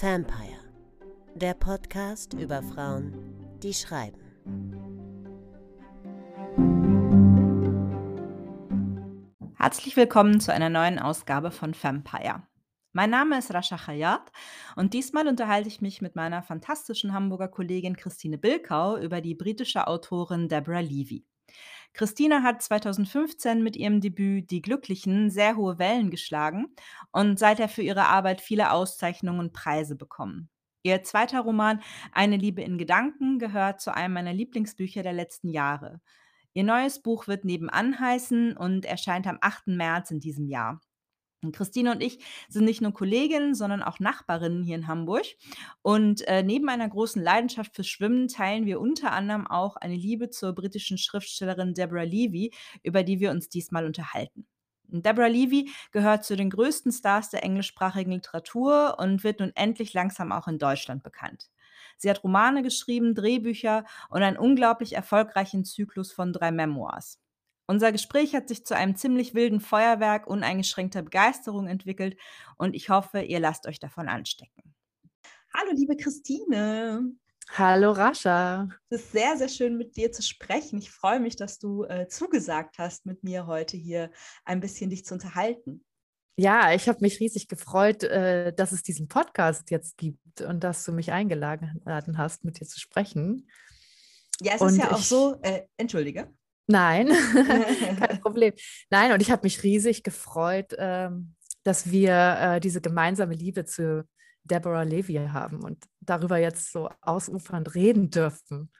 Vampire, der Podcast über Frauen, die schreiben. Herzlich willkommen zu einer neuen Ausgabe von Vampire. Mein Name ist Rasha Khayat und diesmal unterhalte ich mich mit meiner fantastischen Hamburger Kollegin Christine Bilkau über die britische Autorin Deborah Levy. Christine hat 2015 mit ihrem Debüt Die Glücklichen sehr hohe Wellen geschlagen und seither für ihre Arbeit viele Auszeichnungen und Preise bekommen. Ihr zweiter Roman Eine Liebe in Gedanken gehört zu einem meiner Lieblingsbücher der letzten Jahre. Ihr neues Buch wird Nebenan heißen und erscheint am 8. März in diesem Jahr. Christine und ich sind nicht nur Kolleginnen, sondern auch Nachbarinnen hier in Hamburg. Und äh, neben einer großen Leidenschaft fürs Schwimmen teilen wir unter anderem auch eine Liebe zur britischen Schriftstellerin Deborah Levy, über die wir uns diesmal unterhalten. Deborah Levy gehört zu den größten Stars der englischsprachigen Literatur und wird nun endlich langsam auch in Deutschland bekannt. Sie hat Romane geschrieben, Drehbücher und einen unglaublich erfolgreichen Zyklus von drei Memoirs. Unser Gespräch hat sich zu einem ziemlich wilden Feuerwerk uneingeschränkter Begeisterung entwickelt und ich hoffe, ihr lasst euch davon anstecken. Hallo, liebe Christine. Hallo Rascha. Es ist sehr, sehr schön mit dir zu sprechen. Ich freue mich, dass du äh, zugesagt hast, mit mir heute hier ein bisschen dich zu unterhalten. Ja, ich habe mich riesig gefreut, äh, dass es diesen Podcast jetzt gibt und dass du mich eingeladen hast, mit dir zu sprechen. Ja, es und ist ja auch so, äh, entschuldige. Nein, kein Problem. Nein, und ich habe mich riesig gefreut, ähm, dass wir äh, diese gemeinsame Liebe zu Deborah Levy haben und darüber jetzt so ausufernd reden dürfen.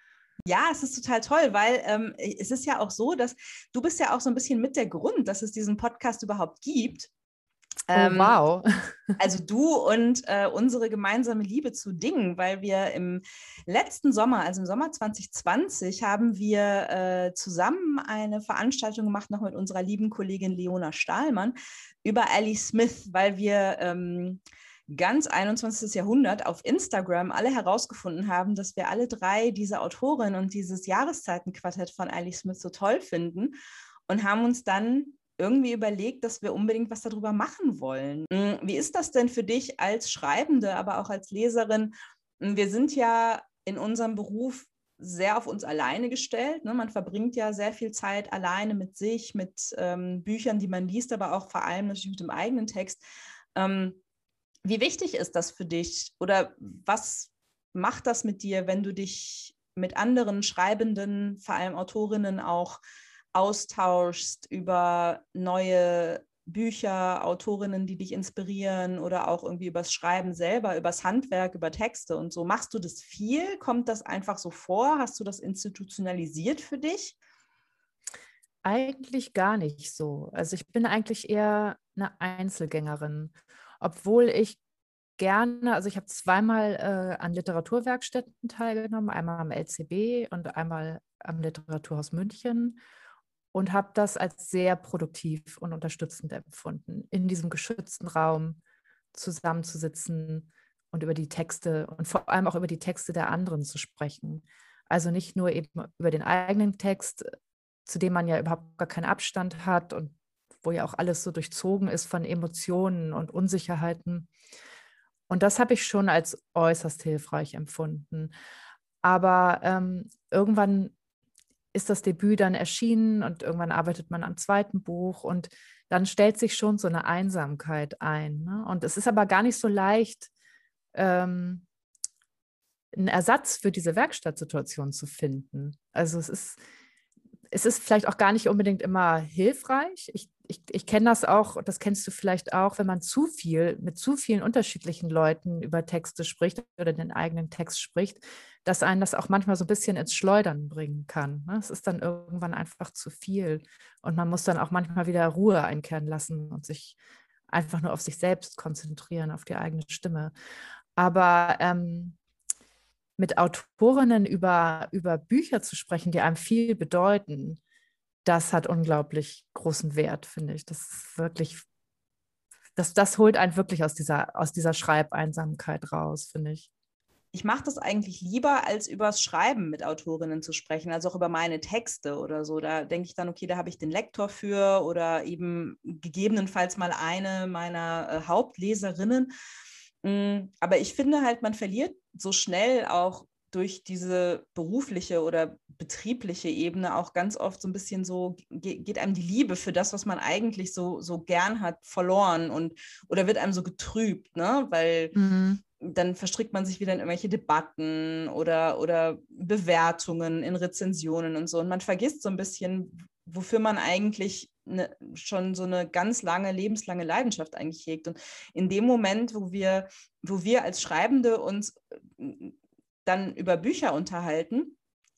Ja, es ist total toll, weil ähm, es ist ja auch so, dass du bist ja auch so ein bisschen mit der Grund, dass es diesen Podcast überhaupt gibt. Oh, ähm, wow. Also du und äh, unsere gemeinsame Liebe zu Dingen, weil wir im letzten Sommer, also im Sommer 2020, haben wir äh, zusammen eine Veranstaltung gemacht, noch mit unserer lieben Kollegin Leona Stahlmann, über Ellie Smith, weil wir ähm, ganz 21. Jahrhundert auf Instagram alle herausgefunden haben, dass wir alle drei diese Autorin und dieses Jahreszeitenquartett von Ellie Smith so toll finden und haben uns dann irgendwie überlegt, dass wir unbedingt was darüber machen wollen. Hm, wie ist das denn für dich als Schreibende, aber auch als Leserin? Hm, wir sind ja in unserem Beruf sehr auf uns alleine gestellt. Ne? Man verbringt ja sehr viel Zeit alleine mit sich, mit ähm, Büchern, die man liest, aber auch vor allem natürlich mit dem eigenen Text. Ähm, wie wichtig ist das für dich oder was macht das mit dir, wenn du dich mit anderen Schreibenden, vor allem Autorinnen auch austauschst über neue Bücher, Autorinnen, die dich inspirieren oder auch irgendwie übers Schreiben selber, übers Handwerk, über Texte und so. Machst du das viel? Kommt das einfach so vor? Hast du das institutionalisiert für dich? Eigentlich gar nicht so. Also ich bin eigentlich eher eine Einzelgängerin, obwohl ich gerne, also ich habe zweimal äh, an Literaturwerkstätten teilgenommen, einmal am LCB und einmal am Literaturhaus München und habe das als sehr produktiv und unterstützend empfunden, in diesem geschützten Raum zusammenzusitzen und über die Texte und vor allem auch über die Texte der anderen zu sprechen. Also nicht nur eben über den eigenen Text, zu dem man ja überhaupt gar keinen Abstand hat und wo ja auch alles so durchzogen ist von Emotionen und Unsicherheiten. Und das habe ich schon als äußerst hilfreich empfunden. Aber ähm, irgendwann ist das Debüt dann erschienen und irgendwann arbeitet man am zweiten Buch und dann stellt sich schon so eine Einsamkeit ein. Ne? Und es ist aber gar nicht so leicht, ähm, einen Ersatz für diese Werkstattsituation zu finden. Also es ist, es ist vielleicht auch gar nicht unbedingt immer hilfreich. Ich ich, ich kenne das auch, das kennst du vielleicht auch, wenn man zu viel mit zu vielen unterschiedlichen Leuten über Texte spricht oder den eigenen Text spricht, dass einen das auch manchmal so ein bisschen ins Schleudern bringen kann. Ne? Es ist dann irgendwann einfach zu viel und man muss dann auch manchmal wieder Ruhe einkehren lassen und sich einfach nur auf sich selbst konzentrieren, auf die eigene Stimme. Aber ähm, mit Autorinnen über, über Bücher zu sprechen, die einem viel bedeuten, das hat unglaublich großen Wert, finde ich. Das ist wirklich, das, das holt einen wirklich aus dieser, aus dieser Schreibeinsamkeit raus, finde ich. Ich mache das eigentlich lieber, als übers Schreiben mit Autorinnen zu sprechen, also auch über meine Texte oder so. Da denke ich dann, okay, da habe ich den Lektor für oder eben gegebenenfalls mal eine meiner äh, Hauptleserinnen. Mm, aber ich finde halt, man verliert so schnell auch durch diese berufliche oder betriebliche Ebene auch ganz oft so ein bisschen so, geht einem die Liebe für das, was man eigentlich so, so gern hat, verloren und oder wird einem so getrübt, ne? Weil mhm. Dann verstrickt man sich wieder in irgendwelche Debatten oder, oder Bewertungen in Rezensionen und so. Und man vergisst so ein bisschen, wofür man eigentlich eine, schon so eine ganz lange, lebenslange Leidenschaft eigentlich hegt. Und in dem Moment, wo wir, wo wir als Schreibende uns dann über Bücher unterhalten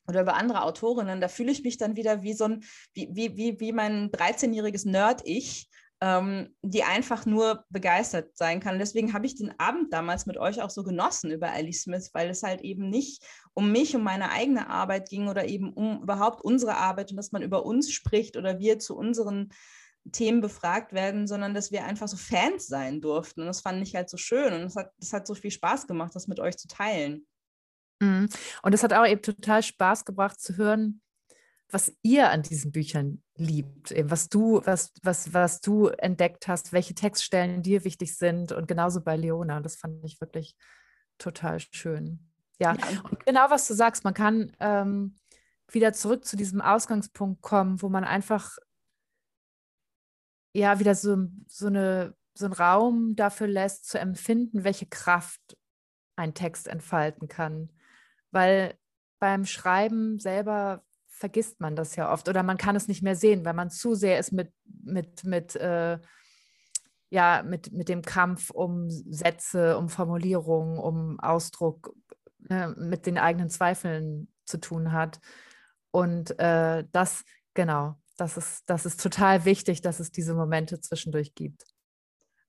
oder über andere Autorinnen, da fühle ich mich dann wieder wie so ein, wie, wie, wie, wie mein 13-jähriges Nerd-Ich, ähm, die einfach nur begeistert sein kann. Deswegen habe ich den Abend damals mit euch auch so genossen über Alice Smith, weil es halt eben nicht um mich, um meine eigene Arbeit ging oder eben um überhaupt unsere Arbeit und dass man über uns spricht oder wir zu unseren Themen befragt werden, sondern dass wir einfach so Fans sein durften. Und das fand ich halt so schön und es hat, das hat so viel Spaß gemacht, das mit euch zu teilen. Mhm. Und es hat auch eben total Spaß gebracht zu hören, was ihr an diesen Büchern liebt, eben was du, was, was, was du entdeckt hast, welche Textstellen dir wichtig sind und genauso bei Leona. Und das fand ich wirklich total schön. Ja, ja. und genau was du sagst, man kann ähm, wieder zurück zu diesem Ausgangspunkt kommen, wo man einfach ja wieder so, so, eine, so einen Raum dafür lässt, zu empfinden, welche Kraft ein Text entfalten kann weil beim Schreiben selber vergisst man das ja oft oder man kann es nicht mehr sehen, weil man zu sehr ist mit, mit, mit, äh, ja, mit, mit dem Kampf um Sätze, um Formulierungen, um Ausdruck, äh, mit den eigenen Zweifeln zu tun hat. Und äh, das, genau, das ist, das ist total wichtig, dass es diese Momente zwischendurch gibt.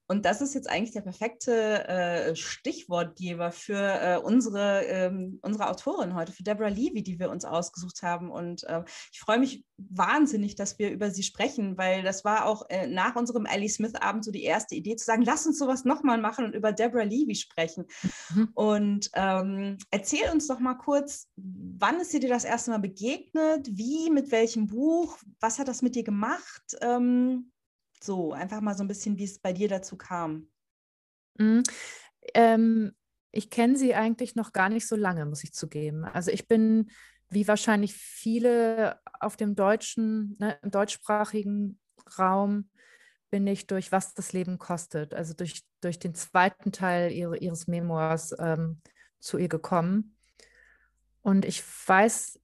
Und das ist jetzt eigentlich der perfekte äh, Stichwortgeber für äh, unsere, ähm, unsere Autorin heute, für Deborah Levy, die wir uns ausgesucht haben. Und äh, ich freue mich wahnsinnig, dass wir über sie sprechen, weil das war auch äh, nach unserem Ellie Smith-Abend so die erste Idee zu sagen, lass uns sowas nochmal machen und über Deborah Levy sprechen. Mhm. Und ähm, erzähl uns doch mal kurz, wann ist sie dir das erste Mal begegnet? Wie, mit welchem Buch? Was hat das mit dir gemacht? Ähm, so, einfach mal so ein bisschen, wie es bei dir dazu kam. Mhm. Ähm, ich kenne sie eigentlich noch gar nicht so lange, muss ich zugeben. Also ich bin, wie wahrscheinlich viele auf dem deutschen, ne, im deutschsprachigen Raum, bin ich durch Was das Leben kostet, also durch, durch den zweiten Teil ihre, ihres Memoirs ähm, zu ihr gekommen. Und ich weiß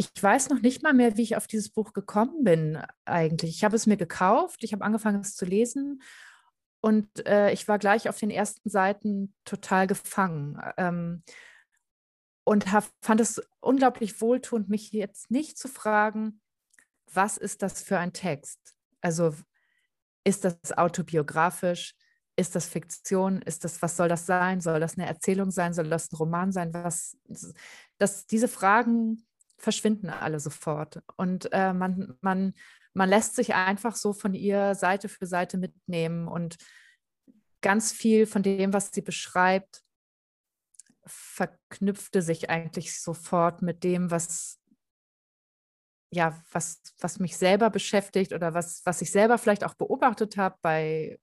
ich weiß noch nicht mal mehr, wie ich auf dieses Buch gekommen bin eigentlich. Ich habe es mir gekauft, ich habe angefangen es zu lesen und äh, ich war gleich auf den ersten Seiten total gefangen. Ähm, und hab, fand es unglaublich wohltuend, mich jetzt nicht zu fragen, was ist das für ein Text? Also ist das autobiografisch? Ist das Fiktion? Ist das, was soll das sein? Soll das eine Erzählung sein? Soll das ein Roman sein? Was, das, diese Fragen verschwinden alle sofort. Und äh, man, man, man lässt sich einfach so von ihr Seite für Seite mitnehmen und ganz viel von dem, was sie beschreibt, verknüpfte sich eigentlich sofort mit dem, was ja, was, was mich selber beschäftigt oder was, was ich selber vielleicht auch beobachtet habe bei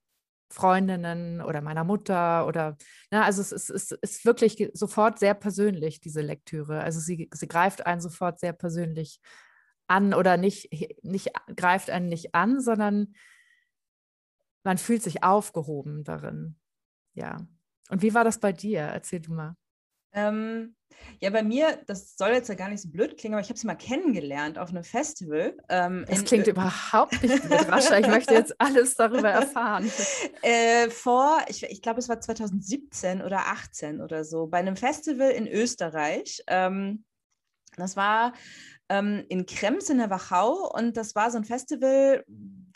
Freundinnen oder meiner Mutter oder, ne, also es ist, es ist wirklich sofort sehr persönlich, diese Lektüre. Also sie, sie greift einen sofort sehr persönlich an oder nicht, nicht greift einen nicht an, sondern man fühlt sich aufgehoben darin. Ja. Und wie war das bei dir? Erzähl du mal. Ähm, ja, bei mir, das soll jetzt ja gar nicht so blöd klingen, aber ich habe sie mal kennengelernt auf einem Festival. Ähm, das klingt Ö überhaupt nicht rascher. Ich möchte jetzt alles darüber erfahren. Äh, vor, ich, ich glaube, es war 2017 oder 18 oder so, bei einem Festival in Österreich. Ähm, das war ähm, in Krems in der Wachau und das war so ein Festival,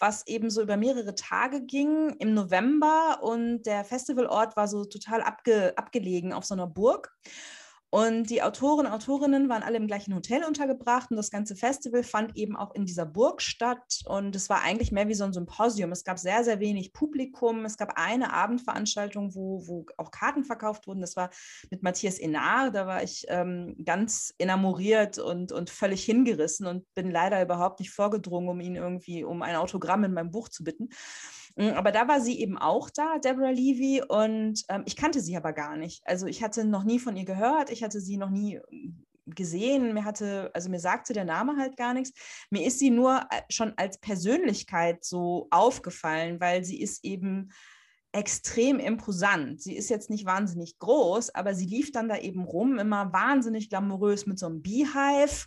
was eben so über mehrere Tage ging im November und der Festivalort war so total abge abgelegen auf so einer Burg. Und die Autoren und Autorinnen waren alle im gleichen Hotel untergebracht und das ganze Festival fand eben auch in dieser Burg statt. Und es war eigentlich mehr wie so ein Symposium. Es gab sehr, sehr wenig Publikum. Es gab eine Abendveranstaltung, wo, wo auch Karten verkauft wurden. Das war mit Matthias Enar. Da war ich ähm, ganz enamoriert und, und völlig hingerissen und bin leider überhaupt nicht vorgedrungen, um ihn irgendwie um ein Autogramm in meinem Buch zu bitten. Mm, aber da war sie eben auch da, Deborah Levy, und ähm, ich kannte sie aber gar nicht. Also ich hatte noch nie von ihr gehört, ich hatte sie noch nie mm, gesehen, mir hatte, also mir sagte der Name halt gar nichts. Mir ist sie nur äh, schon als Persönlichkeit so aufgefallen, weil sie ist eben extrem imposant. Sie ist jetzt nicht wahnsinnig groß, aber sie lief dann da eben rum, immer wahnsinnig glamourös mit so einem Beehive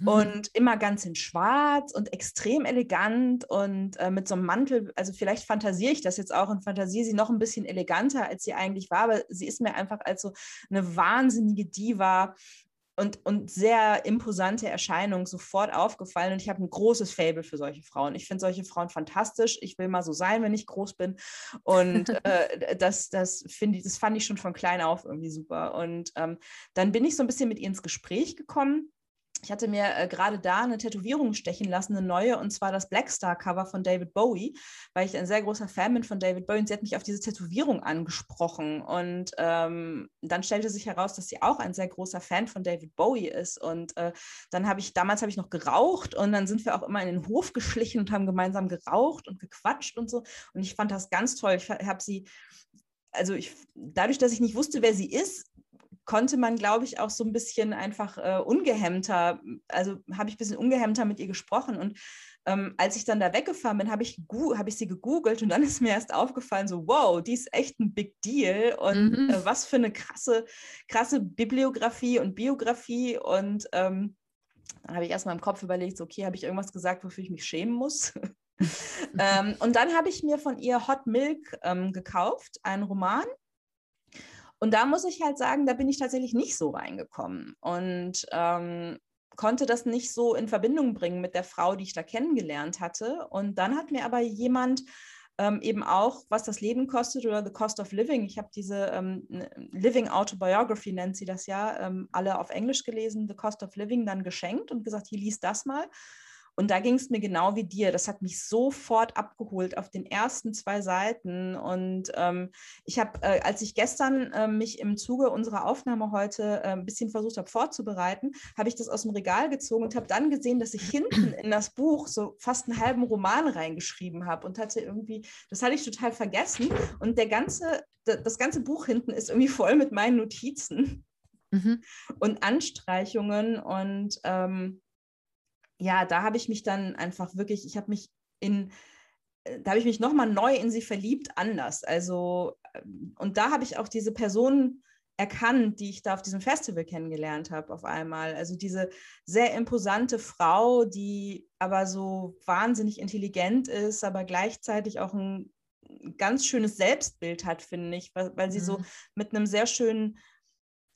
mhm. und immer ganz in schwarz und extrem elegant und äh, mit so einem Mantel. Also vielleicht fantasiere ich das jetzt auch und fantasiere sie noch ein bisschen eleganter, als sie eigentlich war, aber sie ist mir einfach als so eine wahnsinnige Diva und, und sehr imposante Erscheinung sofort aufgefallen. Und ich habe ein großes Fable für solche Frauen. Ich finde solche Frauen fantastisch. Ich will mal so sein, wenn ich groß bin. Und äh, das, das, ich, das fand ich schon von klein auf irgendwie super. Und ähm, dann bin ich so ein bisschen mit ihr ins Gespräch gekommen ich hatte mir äh, gerade da eine Tätowierung stechen lassen, eine neue, und zwar das Blackstar-Cover von David Bowie, weil ich ein sehr großer Fan bin von David Bowie und sie hat mich auf diese Tätowierung angesprochen. Und ähm, dann stellte sich heraus, dass sie auch ein sehr großer Fan von David Bowie ist. Und äh, dann habe ich, damals habe ich noch geraucht und dann sind wir auch immer in den Hof geschlichen und haben gemeinsam geraucht und gequatscht und so. Und ich fand das ganz toll. Ich habe sie also ich, dadurch, dass ich nicht wusste, wer sie ist, konnte man, glaube ich, auch so ein bisschen einfach äh, ungehemmter, also habe ich ein bisschen ungehemmter mit ihr gesprochen. Und ähm, als ich dann da weggefahren bin, habe ich, hab ich sie gegoogelt und dann ist mir erst aufgefallen, so, wow, die ist echt ein Big Deal und mhm. äh, was für eine krasse, krasse Bibliografie und Biografie. Und ähm, dann habe ich erstmal im Kopf überlegt, so, okay, habe ich irgendwas gesagt, wofür ich mich schämen muss? ähm, und dann habe ich mir von ihr Hot Milk ähm, gekauft, einen Roman. Und da muss ich halt sagen, da bin ich tatsächlich nicht so reingekommen und ähm, konnte das nicht so in Verbindung bringen mit der Frau, die ich da kennengelernt hatte. Und dann hat mir aber jemand ähm, eben auch, was das Leben kostet oder The Cost of Living. Ich habe diese ähm, Living Autobiography, nennt sie das ja, ähm, alle auf Englisch gelesen, The Cost of Living, dann geschenkt und gesagt, hier liest das mal. Und da ging es mir genau wie dir. Das hat mich sofort abgeholt auf den ersten zwei Seiten. Und ähm, ich habe, äh, als ich gestern äh, mich im Zuge unserer Aufnahme heute äh, ein bisschen versucht habe vorzubereiten, habe ich das aus dem Regal gezogen und habe dann gesehen, dass ich hinten in das Buch so fast einen halben Roman reingeschrieben habe und hatte irgendwie, das hatte ich total vergessen. Und der ganze, das ganze Buch hinten ist irgendwie voll mit meinen Notizen. Mhm. Und Anstreichungen und ähm, ja, da habe ich mich dann einfach wirklich, ich habe mich in, äh, da habe ich mich nochmal neu in sie verliebt, anders. Also, ähm, und da habe ich auch diese Person erkannt, die ich da auf diesem Festival kennengelernt habe, auf einmal. Also diese sehr imposante Frau, die aber so wahnsinnig intelligent ist, aber gleichzeitig auch ein ganz schönes Selbstbild hat, finde ich, weil, weil sie mhm. so mit einem sehr schönen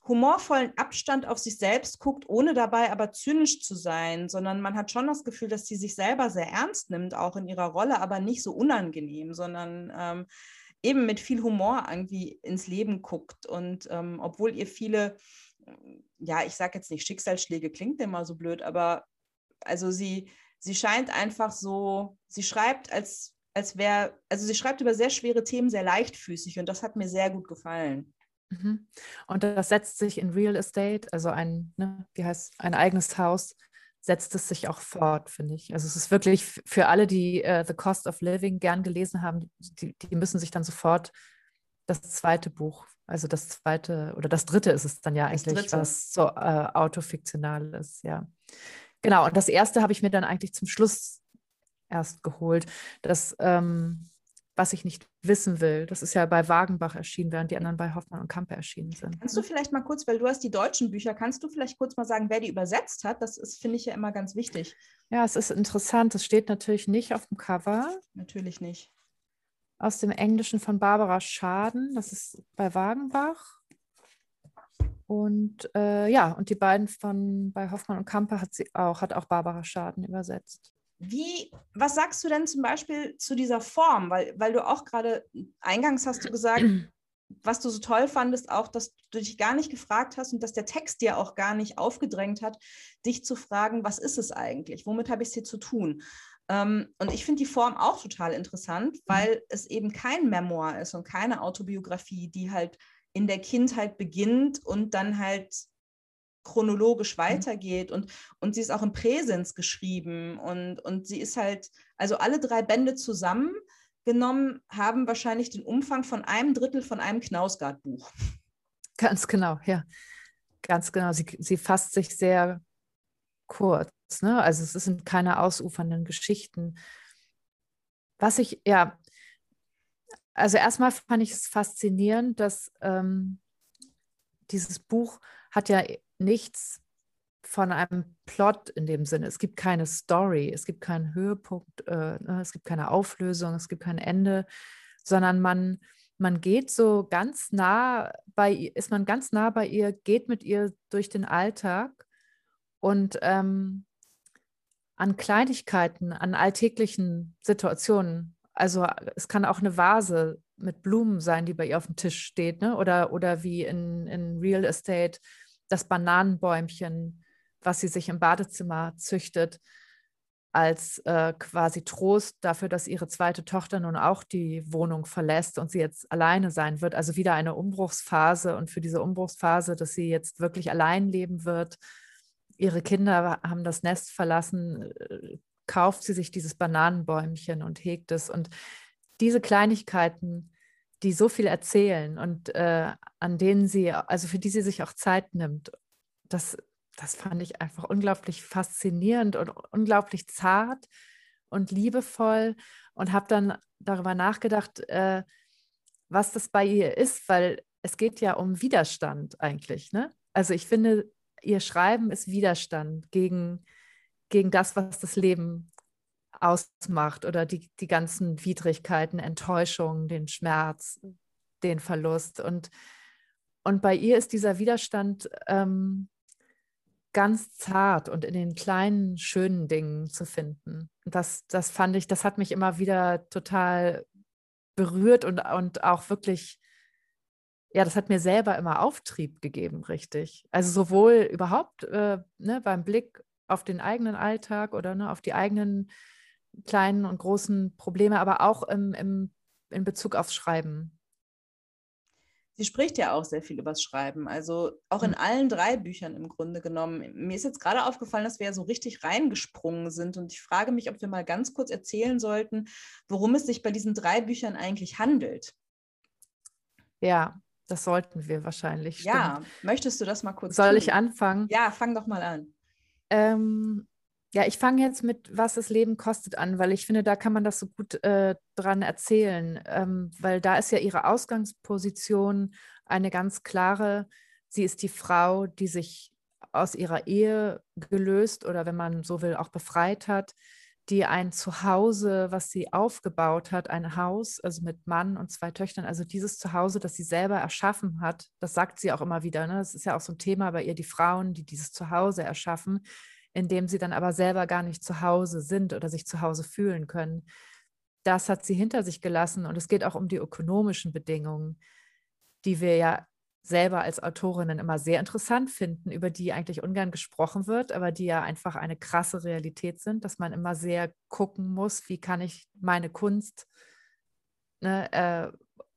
humorvollen Abstand auf sich selbst guckt, ohne dabei aber zynisch zu sein, sondern man hat schon das Gefühl, dass sie sich selber sehr ernst nimmt, auch in ihrer Rolle, aber nicht so unangenehm, sondern ähm, eben mit viel Humor irgendwie ins Leben guckt. Und ähm, obwohl ihr viele, ja, ich sage jetzt nicht Schicksalsschläge, klingt immer so blöd, aber also sie, sie scheint einfach so, sie schreibt als als wäre, also sie schreibt über sehr schwere Themen sehr leichtfüßig und das hat mir sehr gut gefallen. Mhm. Und das setzt sich in Real Estate, also ein, ne, wie heißt ein eigenes Haus, setzt es sich auch fort, finde ich. Also es ist wirklich für alle, die uh, The Cost of Living gern gelesen haben, die, die müssen sich dann sofort das zweite Buch, also das zweite oder das dritte ist es dann ja eigentlich, was so äh, autofiktional ist, ja. Genau, und das erste habe ich mir dann eigentlich zum Schluss erst geholt. Das ähm, was ich nicht wissen will. Das ist ja bei Wagenbach erschienen, während die anderen bei Hoffmann und Kampe erschienen sind. Kannst du vielleicht mal kurz, weil du hast die deutschen Bücher, kannst du vielleicht kurz mal sagen, wer die übersetzt hat? Das ist, finde ich ja immer ganz wichtig. Ja, es ist interessant. Es steht natürlich nicht auf dem Cover. Natürlich nicht. Aus dem Englischen von Barbara Schaden. Das ist bei Wagenbach. Und äh, ja, und die beiden von bei Hoffmann und Kampe hat sie auch, hat auch Barbara Schaden übersetzt. Wie, was sagst du denn zum Beispiel zu dieser Form? Weil, weil du auch gerade eingangs hast du gesagt, was du so toll fandest, auch, dass du dich gar nicht gefragt hast und dass der Text dir auch gar nicht aufgedrängt hat, dich zu fragen, was ist es eigentlich? Womit habe ich es hier zu tun? Ähm, und ich finde die Form auch total interessant, mhm. weil es eben kein Memoir ist und keine Autobiografie, die halt in der Kindheit beginnt und dann halt chronologisch mhm. weitergeht und, und sie ist auch im Präsens geschrieben und, und sie ist halt, also alle drei Bände zusammen genommen haben wahrscheinlich den Umfang von einem Drittel von einem Knausgard-Buch. Ganz genau, ja. Ganz genau. Sie, sie fasst sich sehr kurz. Ne? Also es sind keine ausufernden Geschichten. Was ich, ja, also erstmal fand ich es faszinierend, dass ähm, dieses Buch hat ja nichts von einem Plot in dem Sinne. Es gibt keine Story, es gibt keinen Höhepunkt, äh, ne, es gibt keine Auflösung, es gibt kein Ende, sondern man, man geht so ganz nah bei ihr, ist man ganz nah bei ihr, geht mit ihr durch den Alltag und ähm, an Kleinigkeiten, an alltäglichen Situationen. Also es kann auch eine Vase mit Blumen sein, die bei ihr auf dem Tisch steht, ne? oder, oder wie in, in Real Estate das Bananenbäumchen, was sie sich im Badezimmer züchtet, als äh, quasi Trost dafür, dass ihre zweite Tochter nun auch die Wohnung verlässt und sie jetzt alleine sein wird. Also wieder eine Umbruchsphase und für diese Umbruchsphase, dass sie jetzt wirklich allein leben wird. Ihre Kinder haben das Nest verlassen, äh, kauft sie sich dieses Bananenbäumchen und hegt es. Und diese Kleinigkeiten, die so viel erzählen und äh, an denen sie, also für die sie sich auch Zeit nimmt, das, das fand ich einfach unglaublich faszinierend und unglaublich zart und liebevoll und habe dann darüber nachgedacht, äh, was das bei ihr ist, weil es geht ja um Widerstand eigentlich. Ne? Also ich finde, ihr Schreiben ist Widerstand gegen, gegen das, was das Leben ausmacht oder die, die ganzen Widrigkeiten, Enttäuschungen, den Schmerz, den Verlust. Und, und bei ihr ist dieser Widerstand ähm, ganz zart und in den kleinen, schönen Dingen zu finden. Das, das fand ich, das hat mich immer wieder total berührt und, und auch wirklich, ja, das hat mir selber immer Auftrieb gegeben, richtig. Also sowohl überhaupt äh, ne, beim Blick auf den eigenen Alltag oder ne, auf die eigenen kleinen und großen Probleme, aber auch im, im, in Bezug aufs Schreiben. Sie spricht ja auch sehr viel übers Schreiben, also auch in hm. allen drei Büchern im Grunde genommen. Mir ist jetzt gerade aufgefallen, dass wir ja so richtig reingesprungen sind und ich frage mich, ob wir mal ganz kurz erzählen sollten, worum es sich bei diesen drei Büchern eigentlich handelt. Ja, das sollten wir wahrscheinlich. Stimmt. Ja, möchtest du das mal kurz? Soll tun? ich anfangen? Ja, fang doch mal an. Ähm, ja, ich fange jetzt mit Was das Leben kostet an, weil ich finde, da kann man das so gut äh, dran erzählen, ähm, weil da ist ja ihre Ausgangsposition eine ganz klare. Sie ist die Frau, die sich aus ihrer Ehe gelöst oder wenn man so will, auch befreit hat, die ein Zuhause, was sie aufgebaut hat, ein Haus, also mit Mann und zwei Töchtern, also dieses Zuhause, das sie selber erschaffen hat, das sagt sie auch immer wieder. Ne? Das ist ja auch so ein Thema bei ihr, die Frauen, die dieses Zuhause erschaffen, in dem sie dann aber selber gar nicht zu Hause sind oder sich zu Hause fühlen können. Das hat sie hinter sich gelassen und es geht auch um die ökonomischen Bedingungen, die wir ja selber als Autorinnen immer sehr interessant finden, über die eigentlich ungern gesprochen wird, aber die ja einfach eine krasse Realität sind, dass man immer sehr gucken muss, wie kann ich meine Kunst ne, äh,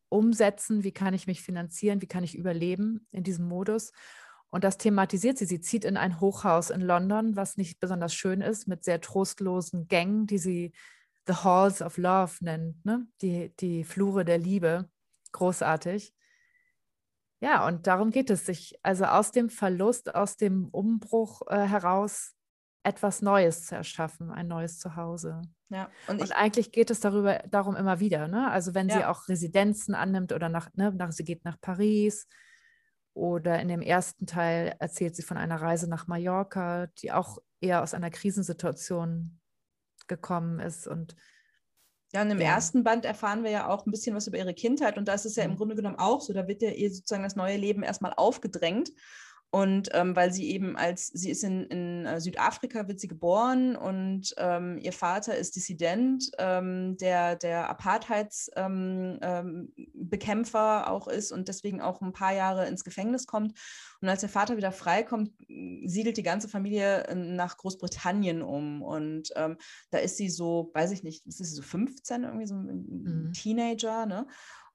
umsetzen, wie kann ich mich finanzieren, wie kann ich überleben in diesem Modus. Und das thematisiert sie. Sie zieht in ein Hochhaus in London, was nicht besonders schön ist, mit sehr trostlosen Gängen, die sie The Halls of Love nennt, ne? die, die Flure der Liebe. Großartig. Ja, und darum geht es sich, also aus dem Verlust, aus dem Umbruch äh, heraus etwas Neues zu erschaffen, ein neues Zuhause. Ja, und, und eigentlich geht es darüber, darum immer wieder. Ne? Also wenn ja. sie auch Residenzen annimmt oder nach, ne, nach, sie geht nach Paris, oder in dem ersten Teil erzählt sie von einer Reise nach Mallorca, die auch eher aus einer Krisensituation gekommen ist. Und ja, und im ja. ersten Band erfahren wir ja auch ein bisschen was über ihre Kindheit. Und da ist ja im mhm. Grunde genommen auch so. Da wird ja ihr sozusagen das neue Leben erstmal aufgedrängt. Und ähm, weil sie eben als, sie ist in, in äh, Südafrika, wird sie geboren und ähm, ihr Vater ist Dissident, ähm, der der Apartheidsbekämpfer ähm, ähm, auch ist und deswegen auch ein paar Jahre ins Gefängnis kommt. Und als der Vater wieder freikommt, siedelt die ganze Familie äh, nach Großbritannien um. Und ähm, da ist sie so, weiß ich nicht, ist sie so 15, irgendwie so ein mhm. Teenager, ne?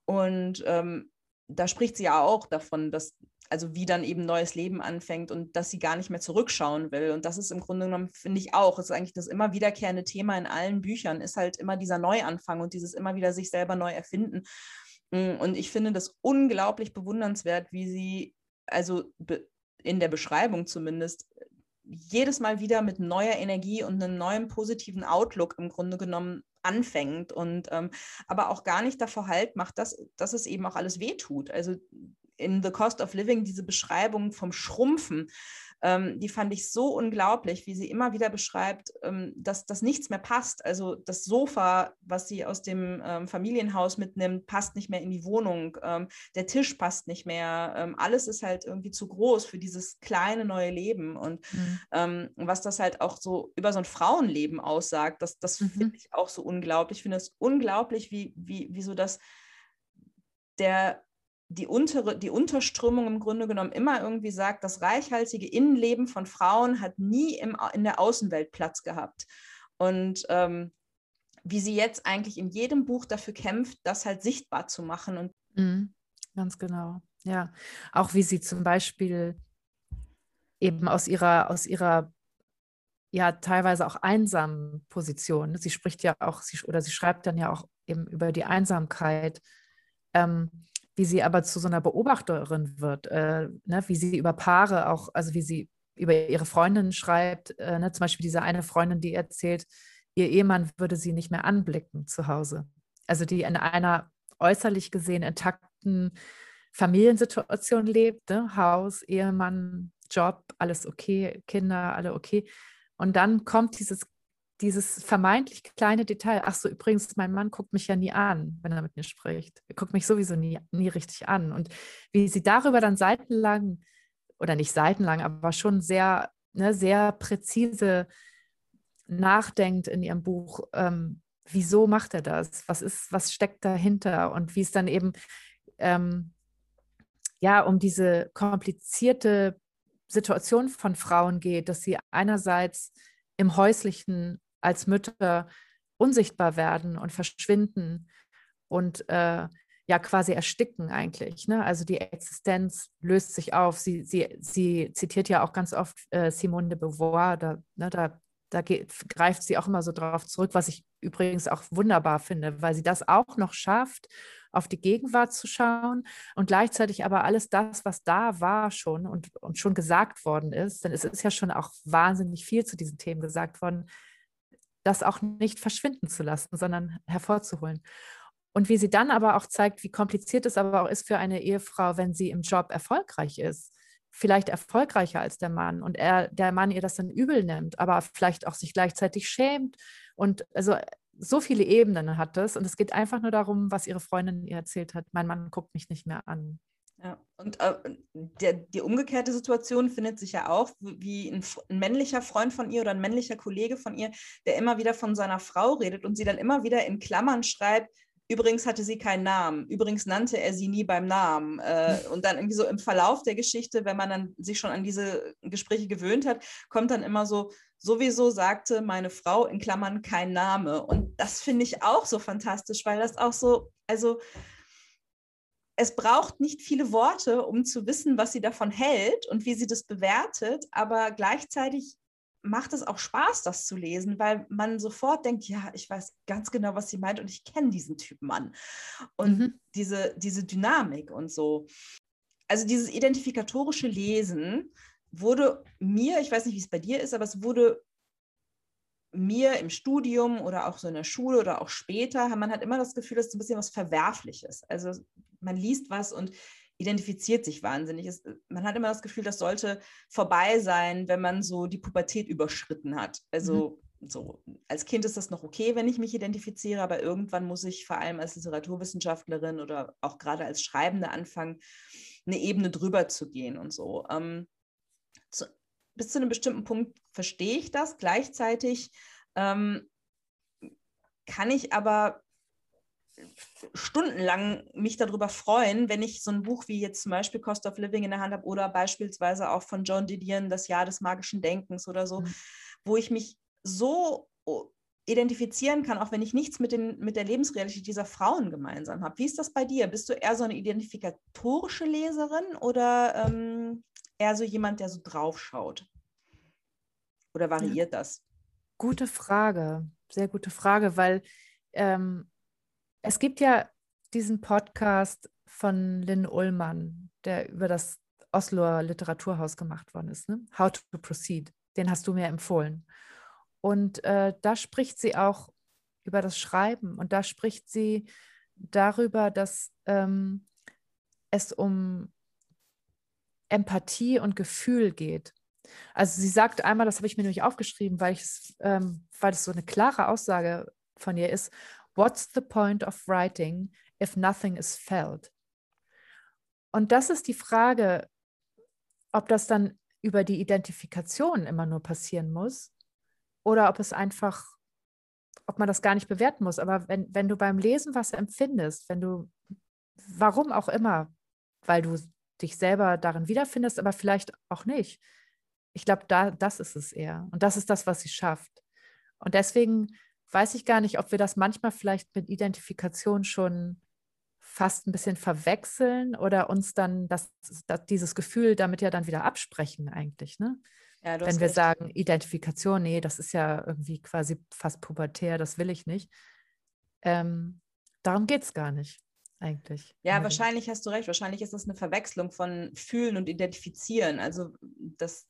Und ähm, da spricht sie ja auch davon, dass, also wie dann eben neues Leben anfängt und dass sie gar nicht mehr zurückschauen will. Und das ist im Grunde genommen, finde ich auch, ist eigentlich das immer wiederkehrende Thema in allen Büchern, ist halt immer dieser Neuanfang und dieses immer wieder sich selber neu erfinden. Mm, und ich finde das unglaublich bewundernswert, wie sie, also in der Beschreibung zumindest, jedes Mal wieder mit neuer Energie und einem neuen positiven Outlook im Grunde genommen anfängt und ähm, aber auch gar nicht davor halt macht, dass, dass es eben auch alles wehtut. Also in The Cost of Living diese Beschreibung vom Schrumpfen, ähm, die fand ich so unglaublich, wie sie immer wieder beschreibt, ähm, dass das nichts mehr passt. Also das Sofa, was sie aus dem ähm, Familienhaus mitnimmt, passt nicht mehr in die Wohnung. Ähm, der Tisch passt nicht mehr. Ähm, alles ist halt irgendwie zu groß für dieses kleine neue Leben. Und mhm. Ähm, was das halt auch so über so ein Frauenleben aussagt, das, das mhm. finde ich auch so unglaublich. Ich finde es unglaublich, wie, wie, wie so das der die, untere, die Unterströmung im Grunde genommen immer irgendwie sagt, das reichhaltige Innenleben von Frauen hat nie im, in der Außenwelt Platz gehabt. Und ähm, wie sie jetzt eigentlich in jedem Buch dafür kämpft, das halt sichtbar zu machen. Und mhm, ganz genau. Ja, auch wie sie zum Beispiel eben aus ihrer, aus ihrer ja teilweise auch einsamen Position. Sie spricht ja auch, sie, oder sie schreibt dann ja auch eben über die Einsamkeit. Ähm, wie sie aber zu so einer Beobachterin wird, äh, ne, wie sie über Paare auch, also wie sie über ihre Freundinnen schreibt, äh, ne, zum Beispiel diese eine Freundin, die erzählt, ihr Ehemann würde sie nicht mehr anblicken zu Hause. Also die in einer äußerlich gesehen intakten Familiensituation lebt, ne? Haus, Ehemann, Job, alles okay, Kinder, alle okay. Und dann kommt dieses dieses vermeintlich kleine Detail, ach so, übrigens, mein Mann guckt mich ja nie an, wenn er mit mir spricht. Er guckt mich sowieso nie, nie richtig an. Und wie sie darüber dann seitenlang, oder nicht seitenlang, aber schon sehr, ne, sehr präzise nachdenkt in ihrem Buch, ähm, wieso macht er das? Was ist, was steckt dahinter? Und wie es dann eben ähm, ja um diese komplizierte Situation von Frauen geht, dass sie einerseits im häuslichen als Mütter unsichtbar werden und verschwinden und äh, ja quasi ersticken eigentlich. Ne? Also die Existenz löst sich auf. Sie, sie, sie zitiert ja auch ganz oft äh, Simone de Beauvoir, da, ne, da, da geht, greift sie auch immer so drauf zurück, was ich übrigens auch wunderbar finde, weil sie das auch noch schafft, auf die Gegenwart zu schauen und gleichzeitig aber alles das, was da war schon und, und schon gesagt worden ist, denn es ist ja schon auch wahnsinnig viel zu diesen Themen gesagt worden, das auch nicht verschwinden zu lassen, sondern hervorzuholen. Und wie sie dann aber auch zeigt, wie kompliziert es aber auch ist für eine Ehefrau, wenn sie im Job erfolgreich ist. Vielleicht erfolgreicher als der Mann und er, der Mann ihr das dann übel nimmt, aber vielleicht auch sich gleichzeitig schämt. Und also so viele Ebenen hat es. Und es geht einfach nur darum, was ihre Freundin ihr erzählt hat. Mein Mann guckt mich nicht mehr an. Ja, und äh, der, die umgekehrte Situation findet sich ja auch, wie ein, ein, männlicher Freund von ihr oder ein männlicher Kollege von ihr, der immer wieder von seiner Frau redet und sie dann immer wieder in Klammern schreibt, Übrigens hatte sie keinen Namen. Übrigens nannte er sie nie beim Namen. Äh, und dann irgendwie so im Verlauf der Geschichte, wenn man dann sich schon an diese Gespräche gewöhnt hat, kommt dann immer so, sowieso sagte meine Frau in Klammern kein Name. Und das finde ich auch so fantastisch, weil das auch so, also es braucht nicht viele Worte, um zu wissen, was sie davon hält und wie sie das bewertet, aber gleichzeitig macht es auch Spaß, das zu lesen, weil man sofort denkt, ja, ich weiß ganz genau, was sie meint und ich kenne diesen Typen Mann. Und mhm. diese, diese Dynamik und so. Also dieses identifikatorische Lesen wurde mir, ich weiß nicht, wie es bei dir ist, aber es wurde mir im Studium oder auch so in der Schule oder auch später, man hat immer das Gefühl, dass es ein bisschen was Verwerfliches. Also man liest was und identifiziert sich wahnsinnig. Es, man hat immer das Gefühl, das sollte vorbei sein, wenn man so die Pubertät überschritten hat. Also mhm. so, als Kind ist das noch okay, wenn ich mich identifiziere, aber irgendwann muss ich vor allem als Literaturwissenschaftlerin oder auch gerade als Schreibende anfangen, eine Ebene drüber zu gehen und so. Ähm, zu, bis zu einem bestimmten Punkt verstehe ich das. Gleichzeitig ähm, kann ich aber stundenlang mich darüber freuen, wenn ich so ein Buch wie jetzt zum Beispiel Cost of Living in der Hand habe oder beispielsweise auch von John Didion Das Jahr des magischen Denkens oder so, mhm. wo ich mich so identifizieren kann, auch wenn ich nichts mit, den, mit der Lebensrealität dieser Frauen gemeinsam habe. Wie ist das bei dir? Bist du eher so eine identifikatorische Leserin oder ähm, eher so jemand, der so draufschaut? Oder variiert das? Gute Frage, sehr gute Frage, weil ähm, es gibt ja diesen Podcast von Lynn Ullmann, der über das Osloer Literaturhaus gemacht worden ist, ne? How to Proceed. Den hast du mir empfohlen. Und äh, da spricht sie auch über das Schreiben und da spricht sie darüber, dass ähm, es um Empathie und Gefühl geht. Also sie sagt einmal, das habe ich mir nämlich aufgeschrieben, weil, ähm, weil es so eine klare Aussage von ihr ist, What's the point of writing if nothing is felt? Und das ist die Frage, ob das dann über die Identifikation immer nur passieren muss oder ob es einfach, ob man das gar nicht bewerten muss. Aber wenn, wenn du beim Lesen was empfindest, wenn du, warum auch immer, weil du dich selber darin wiederfindest, aber vielleicht auch nicht. Ich glaube, da, das ist es eher. Und das ist das, was sie schafft. Und deswegen weiß ich gar nicht, ob wir das manchmal vielleicht mit Identifikation schon fast ein bisschen verwechseln oder uns dann das, das, dieses Gefühl damit ja dann wieder absprechen eigentlich. Ne? Ja, Wenn wir recht. sagen, Identifikation, nee, das ist ja irgendwie quasi fast pubertär, das will ich nicht. Ähm, darum geht es gar nicht eigentlich. Ja, wahrscheinlich hast du recht. Wahrscheinlich ist das eine Verwechslung von Fühlen und Identifizieren. Also das,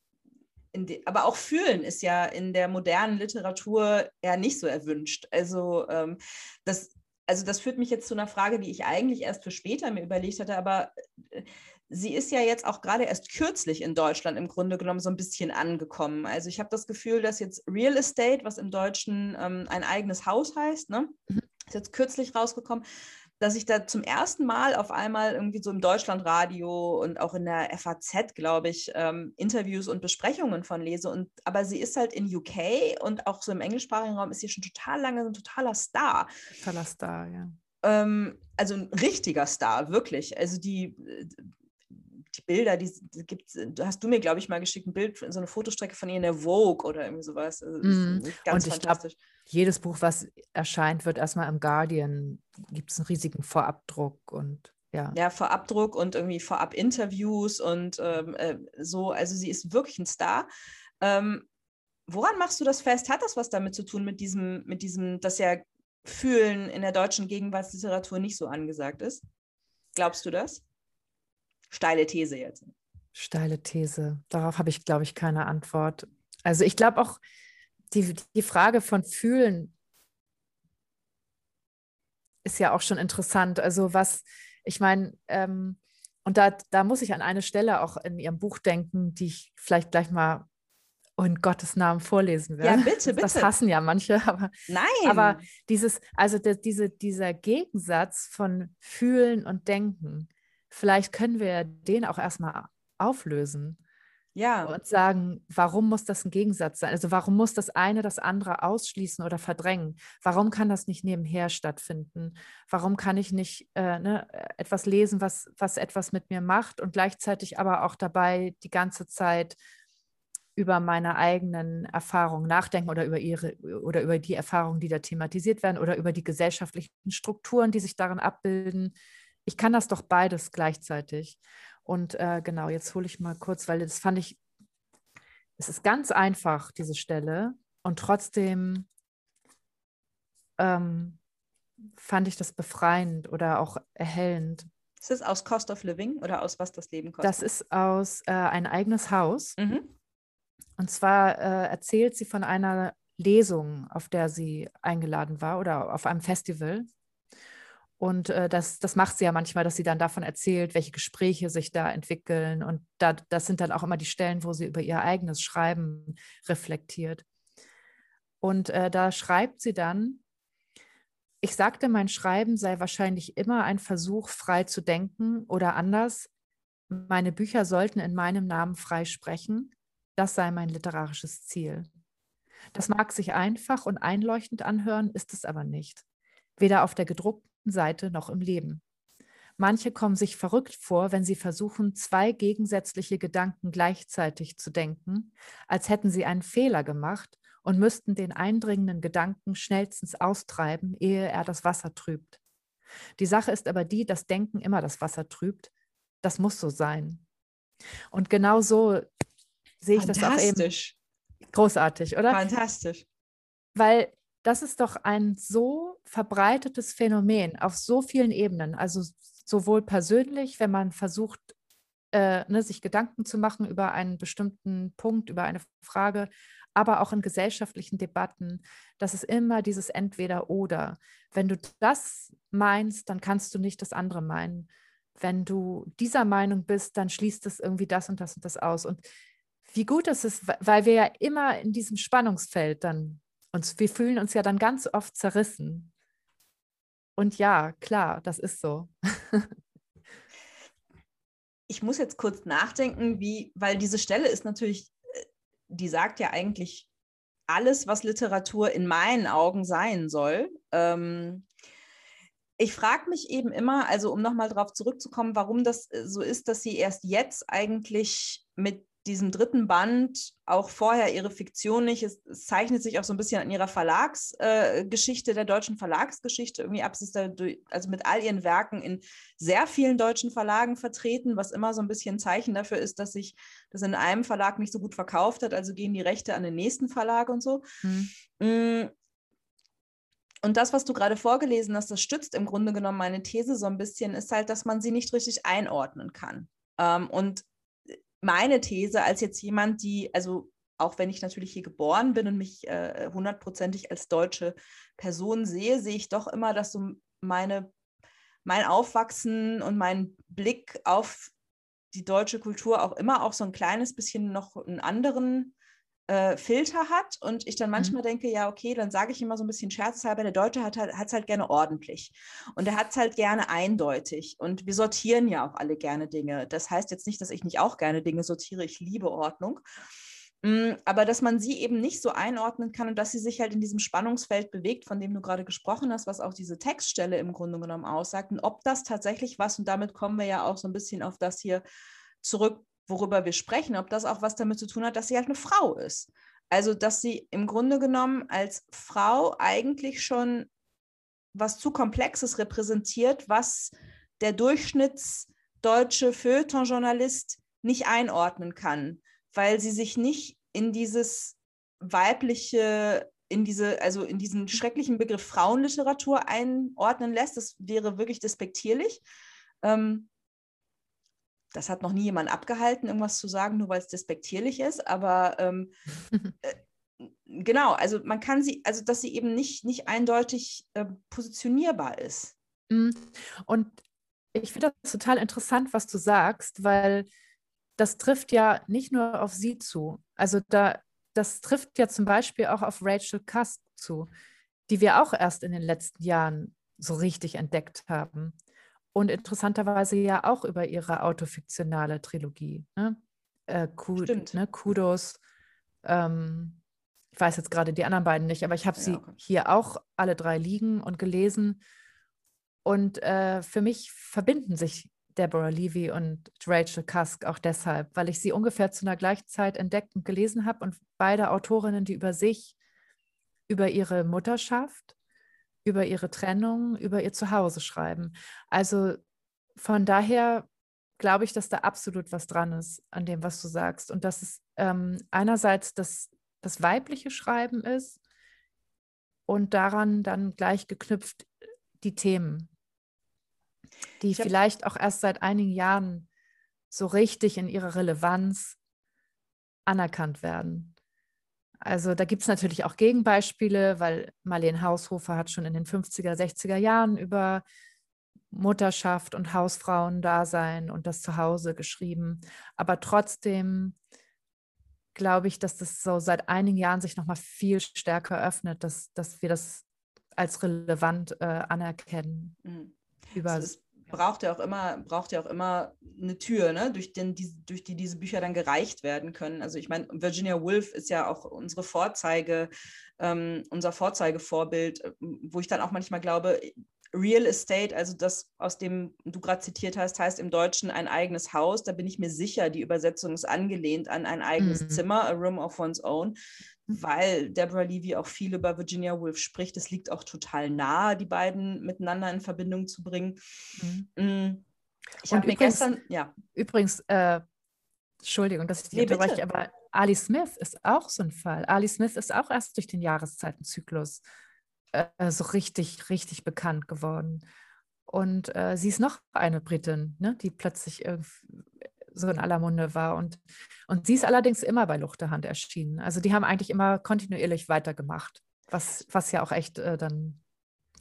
aber auch Fühlen ist ja in der modernen Literatur eher nicht so erwünscht. Also ähm, das, also das führt mich jetzt zu einer Frage, die ich eigentlich erst für später mir überlegt hatte, aber äh, sie ist ja jetzt auch gerade erst kürzlich in Deutschland im Grunde genommen so ein bisschen angekommen. Also ich habe das Gefühl, dass jetzt Real Estate, was im Deutschen ähm, ein eigenes Haus heißt, ne, mhm. ist jetzt kürzlich rausgekommen, dass ich da zum ersten Mal auf einmal irgendwie so im Deutschlandradio und auch in der FAZ, glaube ich, ähm, Interviews und Besprechungen von lese. Und, aber sie ist halt in UK und auch so im englischsprachigen Raum ist sie schon total lange ein totaler Star. Totaler Star, ja. Ähm, also ein richtiger Star, wirklich. Also die äh, die Bilder, die, die gibt hast du mir, glaube ich, mal geschickt, ein Bild, so eine Fotostrecke von ihr in der Vogue oder irgendwie sowas. Also, mm. Ganz und ich glaube, jedes Buch, was erscheint, wird erstmal im Guardian, gibt es einen riesigen Vorabdruck und ja. Ja, Vorabdruck und irgendwie Vorab-Interviews und ähm, äh, so. Also sie ist wirklich ein Star. Ähm, woran machst du das fest? Hat das was damit zu tun mit diesem, mit diesem, dass ja Fühlen in der deutschen Gegenwartsliteratur nicht so angesagt ist? Glaubst du das? Steile These jetzt. Steile These. Darauf habe ich, glaube ich, keine Antwort. Also ich glaube auch, die, die Frage von Fühlen ist ja auch schon interessant. Also was, ich meine, ähm, und da, da muss ich an eine Stelle auch in Ihrem Buch denken, die ich vielleicht gleich mal in Gottes Namen vorlesen werde. Ja, bitte, bitte. Das hassen ja manche, aber. Nein. Aber dieses, also der, diese, dieser Gegensatz von Fühlen und Denken, vielleicht können wir den auch erstmal auflösen. Ja. Und sagen, warum muss das ein Gegensatz sein? Also warum muss das eine das andere ausschließen oder verdrängen? Warum kann das nicht nebenher stattfinden? Warum kann ich nicht äh, ne, etwas lesen, was, was etwas mit mir macht und gleichzeitig aber auch dabei die ganze Zeit über meine eigenen Erfahrungen nachdenken oder über ihre oder über die Erfahrungen, die da thematisiert werden oder über die gesellschaftlichen Strukturen, die sich darin abbilden, ich kann das doch beides gleichzeitig. Und äh, genau, jetzt hole ich mal kurz, weil das fand ich, es ist ganz einfach, diese Stelle. Und trotzdem ähm, fand ich das befreiend oder auch erhellend. Ist das aus Cost of Living oder aus was das Leben kostet? Das ist aus äh, ein eigenes Haus. Mhm. Und zwar äh, erzählt sie von einer Lesung, auf der sie eingeladen war oder auf einem Festival. Und äh, das, das macht sie ja manchmal, dass sie dann davon erzählt, welche Gespräche sich da entwickeln. Und da, das sind dann auch immer die Stellen, wo sie über ihr eigenes Schreiben reflektiert. Und äh, da schreibt sie dann, ich sagte, mein Schreiben sei wahrscheinlich immer ein Versuch, frei zu denken oder anders. Meine Bücher sollten in meinem Namen frei sprechen. Das sei mein literarisches Ziel. Das mag sich einfach und einleuchtend anhören, ist es aber nicht. Weder auf der gedruckten Seite noch im Leben. Manche kommen sich verrückt vor, wenn sie versuchen, zwei gegensätzliche Gedanken gleichzeitig zu denken, als hätten sie einen Fehler gemacht und müssten den eindringenden Gedanken schnellstens austreiben, ehe er das Wasser trübt. Die Sache ist aber die, dass Denken immer das Wasser trübt. Das muss so sein. Und genau so sehe ich das auch eben. Großartig, oder? Fantastisch. Weil das ist doch ein so verbreitetes Phänomen auf so vielen Ebenen. Also sowohl persönlich, wenn man versucht, äh, ne, sich Gedanken zu machen über einen bestimmten Punkt, über eine Frage, aber auch in gesellschaftlichen Debatten, dass es immer dieses Entweder-Oder. Wenn du das meinst, dann kannst du nicht das andere meinen. Wenn du dieser Meinung bist, dann schließt es irgendwie das und das und das aus. Und wie gut ist es, weil wir ja immer in diesem Spannungsfeld dann uns, wir fühlen uns ja dann ganz oft zerrissen. Und ja, klar, das ist so. ich muss jetzt kurz nachdenken, wie, weil diese Stelle ist natürlich die sagt ja eigentlich alles, was Literatur in meinen Augen sein soll. Ähm, ich frage mich eben immer, also um nochmal darauf zurückzukommen, warum das äh, so ist, dass sie erst jetzt eigentlich mit diesem dritten Band auch vorher ihre Fiktion nicht. Es, es zeichnet sich auch so ein bisschen an ihrer Verlagsgeschichte, äh, der deutschen Verlagsgeschichte irgendwie ab. Sie ist da durch, also mit all ihren Werken in sehr vielen deutschen Verlagen vertreten, was immer so ein bisschen ein Zeichen dafür ist, dass sich das in einem Verlag nicht so gut verkauft hat. Also gehen die Rechte an den nächsten Verlag und so. Mhm. Und das, was du gerade vorgelesen hast, das stützt im Grunde genommen meine These so ein bisschen, ist halt, dass man sie nicht richtig einordnen kann. Ähm, und meine These als jetzt jemand, die, also auch wenn ich natürlich hier geboren bin und mich äh, hundertprozentig als deutsche Person sehe, sehe ich doch immer, dass so meine, mein Aufwachsen und mein Blick auf die deutsche Kultur auch immer auch so ein kleines bisschen noch einen anderen äh, Filter hat und ich dann mhm. manchmal mhm. denke, ja, okay, dann sage ich immer so ein bisschen scherzhalber, der Deutsche hat es halt, halt gerne ordentlich und er hat es halt gerne eindeutig und wir sortieren ja auch alle gerne Dinge. Das heißt jetzt nicht, dass ich nicht auch gerne Dinge sortiere, ich liebe Ordnung. Mm, aber dass man sie eben nicht so einordnen kann und dass sie sich halt in diesem Spannungsfeld bewegt, von dem du gerade gesprochen hast, was auch diese Textstelle im Grunde genommen aussagt. Und ob das tatsächlich was, und damit kommen wir ja auch so ein bisschen auf das hier zurück, worüber wir sprechen, ob das auch was damit zu tun hat, dass sie halt eine Frau ist. Also, dass sie im Grunde genommen als Frau eigentlich schon was zu Komplexes repräsentiert, was der durchschnittsdeutsche Feuilleton-Journalist nicht einordnen kann, weil sie sich nicht in dieses weibliche, in diese, also in diesen schrecklichen Begriff Frauenliteratur einordnen lässt. Das wäre wirklich despektierlich. Ähm, das hat noch nie jemand abgehalten, irgendwas zu sagen, nur weil es despektierlich ist. Aber ähm, äh, genau, also man kann sie, also dass sie eben nicht, nicht eindeutig äh, positionierbar ist. Mhm. Und ich finde das total interessant, was du sagst, weil das trifft ja nicht nur auf sie zu. Also da, das trifft ja zum Beispiel auch auf Rachel Cusk zu, die wir auch erst in den letzten Jahren so richtig entdeckt haben und interessanterweise ja auch über ihre autofiktionale Trilogie. Ne? Äh, ne? Kudos. Ähm, ich weiß jetzt gerade die anderen beiden nicht, aber ich habe ja, sie okay. hier auch alle drei liegen und gelesen. Und äh, für mich verbinden sich Deborah Levy und Rachel Cusk auch deshalb, weil ich sie ungefähr zu einer gleichen Zeit entdeckt und gelesen habe und beide Autorinnen, die über sich, über ihre Mutterschaft über ihre Trennung, über ihr Zuhause schreiben. Also von daher glaube ich, dass da absolut was dran ist an dem, was du sagst. Und dass es ähm, einerseits das, das weibliche Schreiben ist und daran dann gleich geknüpft die Themen, die vielleicht auch erst seit einigen Jahren so richtig in ihrer Relevanz anerkannt werden. Also da gibt es natürlich auch Gegenbeispiele, weil Marlene Haushofer hat schon in den 50er, 60er Jahren über Mutterschaft und Hausfrauendasein und das Zuhause geschrieben. Aber trotzdem glaube ich, dass das so seit einigen Jahren sich nochmal viel stärker öffnet, dass, dass wir das als relevant äh, anerkennen. Mhm. Über, braucht ja auch immer, braucht ja auch immer eine Tür, ne? durch, den, die, durch die diese Bücher dann gereicht werden können. Also ich meine, Virginia Woolf ist ja auch unsere Vorzeige, ähm, unser Vorzeigevorbild, wo ich dann auch manchmal glaube, Real Estate, also das, aus dem du gerade zitiert hast, heißt im Deutschen ein eigenes Haus. Da bin ich mir sicher, die Übersetzung ist angelehnt an ein eigenes mhm. Zimmer, a room of one's own. Weil Deborah Levy auch viel über Virginia Woolf spricht. Es liegt auch total nahe, die beiden miteinander in Verbindung zu bringen. Mhm. Mm. Ich habe mir gestern, ja. Übrigens, äh, Entschuldigung, dass ich dich nee, unterbreche, aber Ali Smith ist auch so ein Fall. Ali Smith ist auch erst durch den Jahreszeitenzyklus äh, so richtig, richtig bekannt geworden. Und äh, sie ist noch eine Britin, ne, die plötzlich äh, so in aller Munde war. Und, und sie ist allerdings immer bei Luchterhand erschienen. Also die haben eigentlich immer kontinuierlich weitergemacht, was, was ja auch echt äh, dann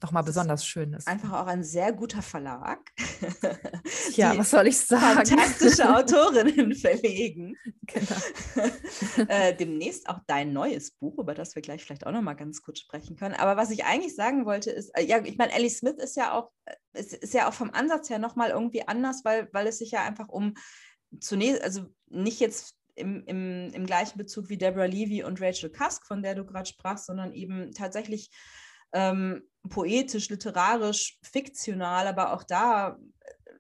nochmal besonders schön ist. Einfach auch ein sehr guter Verlag. ja, was soll ich sagen? Fantastische Autorinnen verlegen. Genau. äh, demnächst auch dein neues Buch, über das wir gleich vielleicht auch nochmal ganz kurz sprechen können. Aber was ich eigentlich sagen wollte, ist, äh, ja, ich meine, Ellie Smith ist ja auch, äh, ist, ist ja auch vom Ansatz her nochmal irgendwie anders, weil, weil es sich ja einfach um zunächst, also nicht jetzt im, im, im gleichen Bezug wie Deborah Levy und Rachel Cusk, von der du gerade sprachst, sondern eben tatsächlich ähm, poetisch, literarisch, fiktional, aber auch da äh,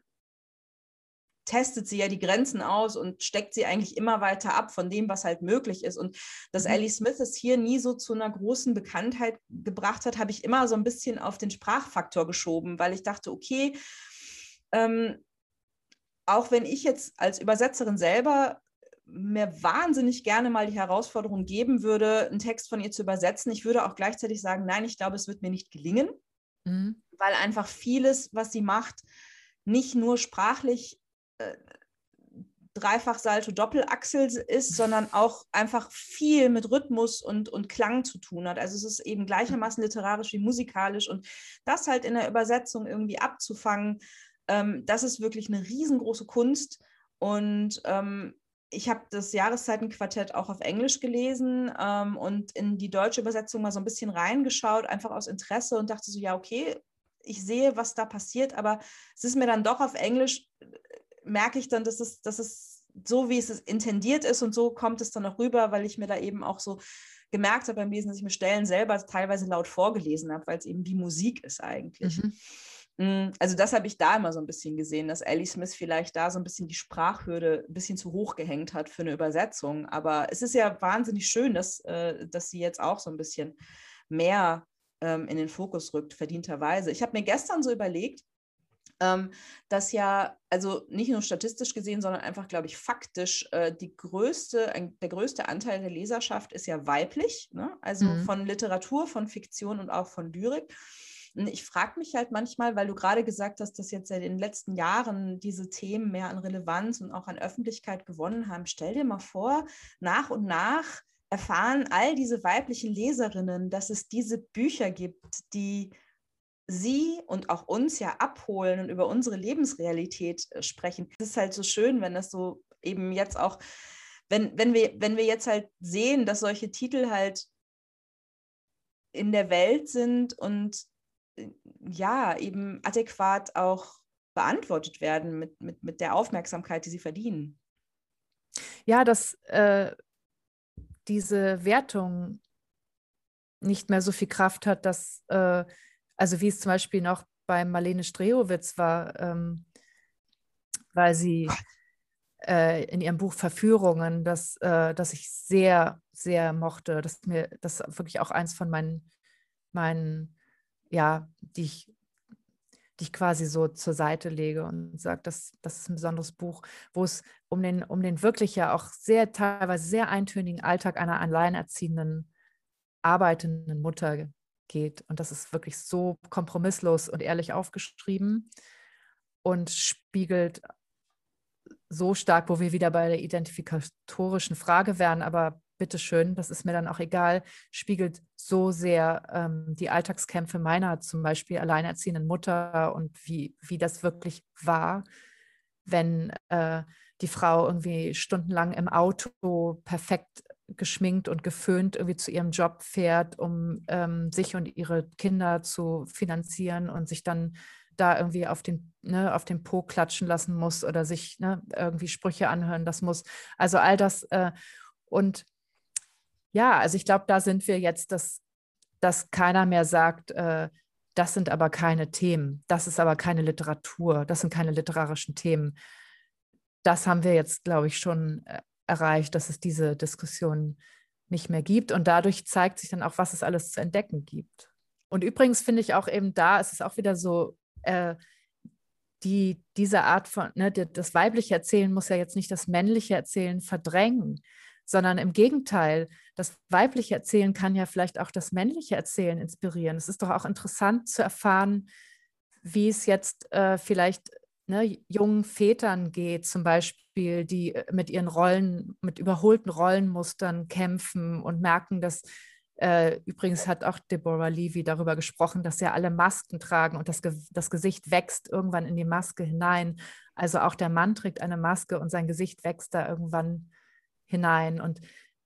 testet sie ja die Grenzen aus und steckt sie eigentlich immer weiter ab von dem, was halt möglich ist. Und dass mhm. Ellie Smith es hier nie so zu einer großen Bekanntheit gebracht hat, habe ich immer so ein bisschen auf den Sprachfaktor geschoben, weil ich dachte, okay, ähm, auch wenn ich jetzt als Übersetzerin selber mir wahnsinnig gerne mal die Herausforderung geben würde, einen Text von ihr zu übersetzen. Ich würde auch gleichzeitig sagen, nein, ich glaube, es wird mir nicht gelingen, mhm. weil einfach vieles, was sie macht, nicht nur sprachlich äh, Dreifach Salto Doppelachsel ist, sondern auch einfach viel mit Rhythmus und, und Klang zu tun hat. Also es ist eben gleichermaßen literarisch wie musikalisch und das halt in der Übersetzung irgendwie abzufangen, ähm, das ist wirklich eine riesengroße Kunst und ähm, ich habe das Jahreszeitenquartett auch auf Englisch gelesen ähm, und in die deutsche Übersetzung mal so ein bisschen reingeschaut, einfach aus Interesse und dachte so, ja, okay, ich sehe, was da passiert, aber es ist mir dann doch auf Englisch, merke ich dann, dass es, dass es so, wie es intendiert ist und so kommt es dann auch rüber, weil ich mir da eben auch so gemerkt habe beim Lesen, dass ich mir Stellen selber teilweise laut vorgelesen habe, weil es eben wie Musik ist eigentlich. Mhm. Hm, also das habe ich da immer so ein bisschen gesehen, dass Ellie Smith vielleicht da so ein bisschen die Sprachhürde ein bisschen zu hoch gehängt hat für eine Übersetzung. Aber es ist ja wahnsinnig schön, dass, äh, dass sie jetzt auch so ein bisschen mehr ähm, in den Fokus rückt, verdienterweise. Ich habe mir gestern so überlegt, ähm, dass ja, also nicht nur statistisch gesehen, sondern einfach, glaube ich, faktisch, äh, die größte, der größte Anteil der Leserschaft ist ja weiblich, ne? also mhm. von Literatur, von Fiktion und auch von Lyrik. Ich frage mich halt manchmal, weil du gerade gesagt hast, dass jetzt in den letzten Jahren diese Themen mehr an Relevanz und auch an Öffentlichkeit gewonnen haben. Stell dir mal vor, nach und nach erfahren all diese weiblichen Leserinnen, dass es diese Bücher gibt, die sie und auch uns ja abholen und über unsere Lebensrealität äh, sprechen. Es ist halt so schön, wenn das so eben jetzt auch, wenn, wenn, wir, wenn wir jetzt halt sehen, dass solche Titel halt in der Welt sind und ja, eben adäquat auch beantwortet werden mit, mit, mit der Aufmerksamkeit, die sie verdienen. Ja, dass äh, diese Wertung nicht mehr so viel Kraft hat, dass, äh, also wie es zum Beispiel noch bei Marlene Strehowitz war, ähm, weil sie äh, in ihrem Buch Verführungen, das, äh, das ich sehr, sehr mochte, das mir das wirklich auch eins von meinen, meinen ja, die ich, die ich quasi so zur Seite lege und sage, das, das ist ein besonderes Buch, wo es um den, um den wirklich ja auch sehr teilweise sehr eintönigen Alltag einer alleinerziehenden, arbeitenden Mutter geht. Und das ist wirklich so kompromisslos und ehrlich aufgeschrieben und spiegelt so stark, wo wir wieder bei der identifikatorischen Frage wären, aber bitteschön, das ist mir dann auch egal, spiegelt so sehr ähm, die Alltagskämpfe meiner zum Beispiel alleinerziehenden Mutter und wie, wie das wirklich war, wenn äh, die Frau irgendwie stundenlang im Auto perfekt geschminkt und geföhnt irgendwie zu ihrem Job fährt, um ähm, sich und ihre Kinder zu finanzieren und sich dann da irgendwie auf den, ne, auf den Po klatschen lassen muss oder sich ne, irgendwie Sprüche anhören lassen muss. Also all das. Äh, und ja, also ich glaube, da sind wir jetzt, dass, dass keiner mehr sagt, äh, das sind aber keine Themen, das ist aber keine Literatur, das sind keine literarischen Themen. Das haben wir jetzt, glaube ich, schon äh, erreicht, dass es diese Diskussion nicht mehr gibt. Und dadurch zeigt sich dann auch, was es alles zu entdecken gibt. Und übrigens finde ich auch eben da, ist es auch wieder so, äh, die, diese Art von, ne, das weibliche Erzählen muss ja jetzt nicht das männliche Erzählen verdrängen, sondern im Gegenteil, das weibliche Erzählen kann ja vielleicht auch das männliche Erzählen inspirieren. Es ist doch auch interessant zu erfahren, wie es jetzt äh, vielleicht ne, jungen Vätern geht, zum Beispiel, die äh, mit ihren Rollen, mit überholten Rollenmustern kämpfen und merken, dass äh, übrigens hat auch Deborah Levy darüber gesprochen, dass ja alle Masken tragen und das, Ge das Gesicht wächst irgendwann in die Maske hinein. Also auch der Mann trägt eine Maske und sein Gesicht wächst da irgendwann hinein. Und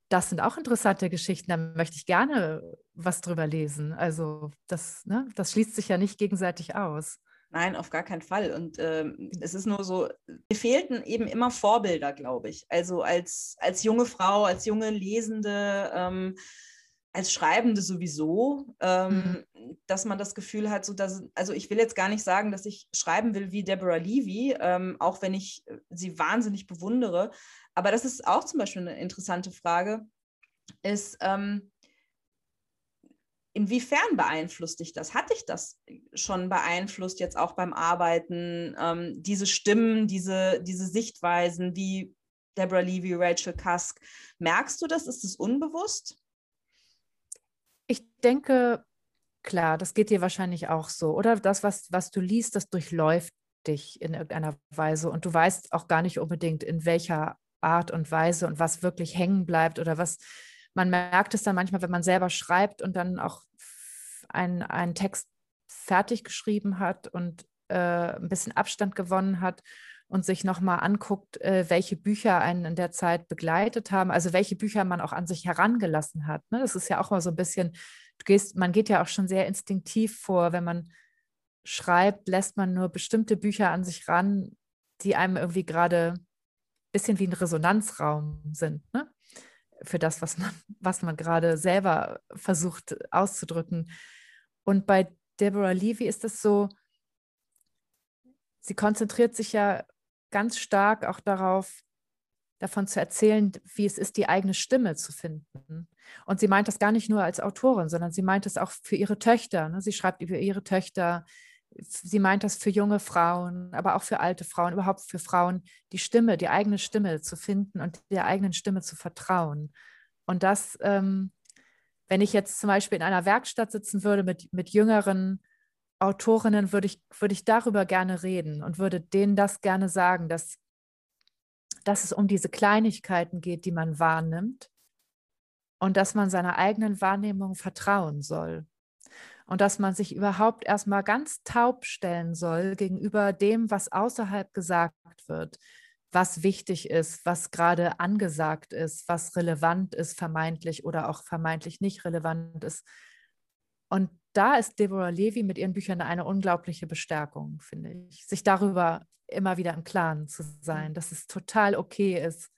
das sind auch interessante Geschichten, da möchte ich gerne was drüber lesen. Also das, ne, das schließt sich ja nicht gegenseitig aus. Nein, auf gar keinen Fall. Und ähm, es ist nur so, mir fehlten eben immer Vorbilder, glaube ich. Also als, als junge Frau, als junge Lesende, ähm, als Schreibende sowieso, ähm, mhm. dass man das Gefühl hat, so dass, also ich will jetzt gar nicht sagen, dass ich schreiben will wie Deborah Levy, ähm, auch wenn ich sie wahnsinnig bewundere. Aber das ist auch zum Beispiel eine interessante Frage, ist, ähm, inwiefern beeinflusst dich das? Hat dich das schon beeinflusst, jetzt auch beim Arbeiten, ähm, diese Stimmen, diese, diese Sichtweisen wie Deborah Levy, Rachel Cusk? Merkst du das? Ist es unbewusst? Ich denke, klar, das geht dir wahrscheinlich auch so. Oder das, was, was du liest, das durchläuft dich in irgendeiner Weise und du weißt auch gar nicht unbedingt, in welcher Art und Weise und was wirklich hängen bleibt oder was man merkt es dann manchmal, wenn man selber schreibt und dann auch einen Text fertig geschrieben hat und äh, ein bisschen Abstand gewonnen hat und sich nochmal anguckt, äh, welche Bücher einen in der Zeit begleitet haben, also welche Bücher man auch an sich herangelassen hat. Ne? Das ist ja auch mal so ein bisschen, gehst, man geht ja auch schon sehr instinktiv vor, wenn man schreibt, lässt man nur bestimmte Bücher an sich ran, die einem irgendwie gerade bisschen wie ein Resonanzraum sind. Ne? für das, was man, was man gerade selber versucht auszudrücken. Und bei Deborah Levy ist es so, sie konzentriert sich ja ganz stark auch darauf, davon zu erzählen, wie es ist, die eigene Stimme zu finden. Und sie meint das gar nicht nur als Autorin, sondern sie meint es auch für ihre Töchter. Ne? Sie schreibt über ihre Töchter, sie meint das für junge Frauen, aber auch für alte Frauen, überhaupt für Frauen, die Stimme, die eigene Stimme zu finden und der eigenen Stimme zu vertrauen. Und das, ähm, wenn ich jetzt zum Beispiel in einer Werkstatt sitzen würde mit, mit jüngeren Autorinnen, würde ich, würde ich darüber gerne reden und würde denen das gerne sagen, dass, dass es um diese Kleinigkeiten geht, die man wahrnimmt und dass man seiner eigenen Wahrnehmung vertrauen soll und dass man sich überhaupt erstmal ganz taub stellen soll gegenüber dem, was außerhalb gesagt wird, was wichtig ist, was gerade angesagt ist, was relevant ist, vermeintlich oder auch vermeintlich nicht relevant ist. Und da ist Deborah Levy mit ihren Büchern eine unglaubliche Bestärkung, finde ich, sich darüber immer wieder im Klaren zu sein, dass es total okay ist,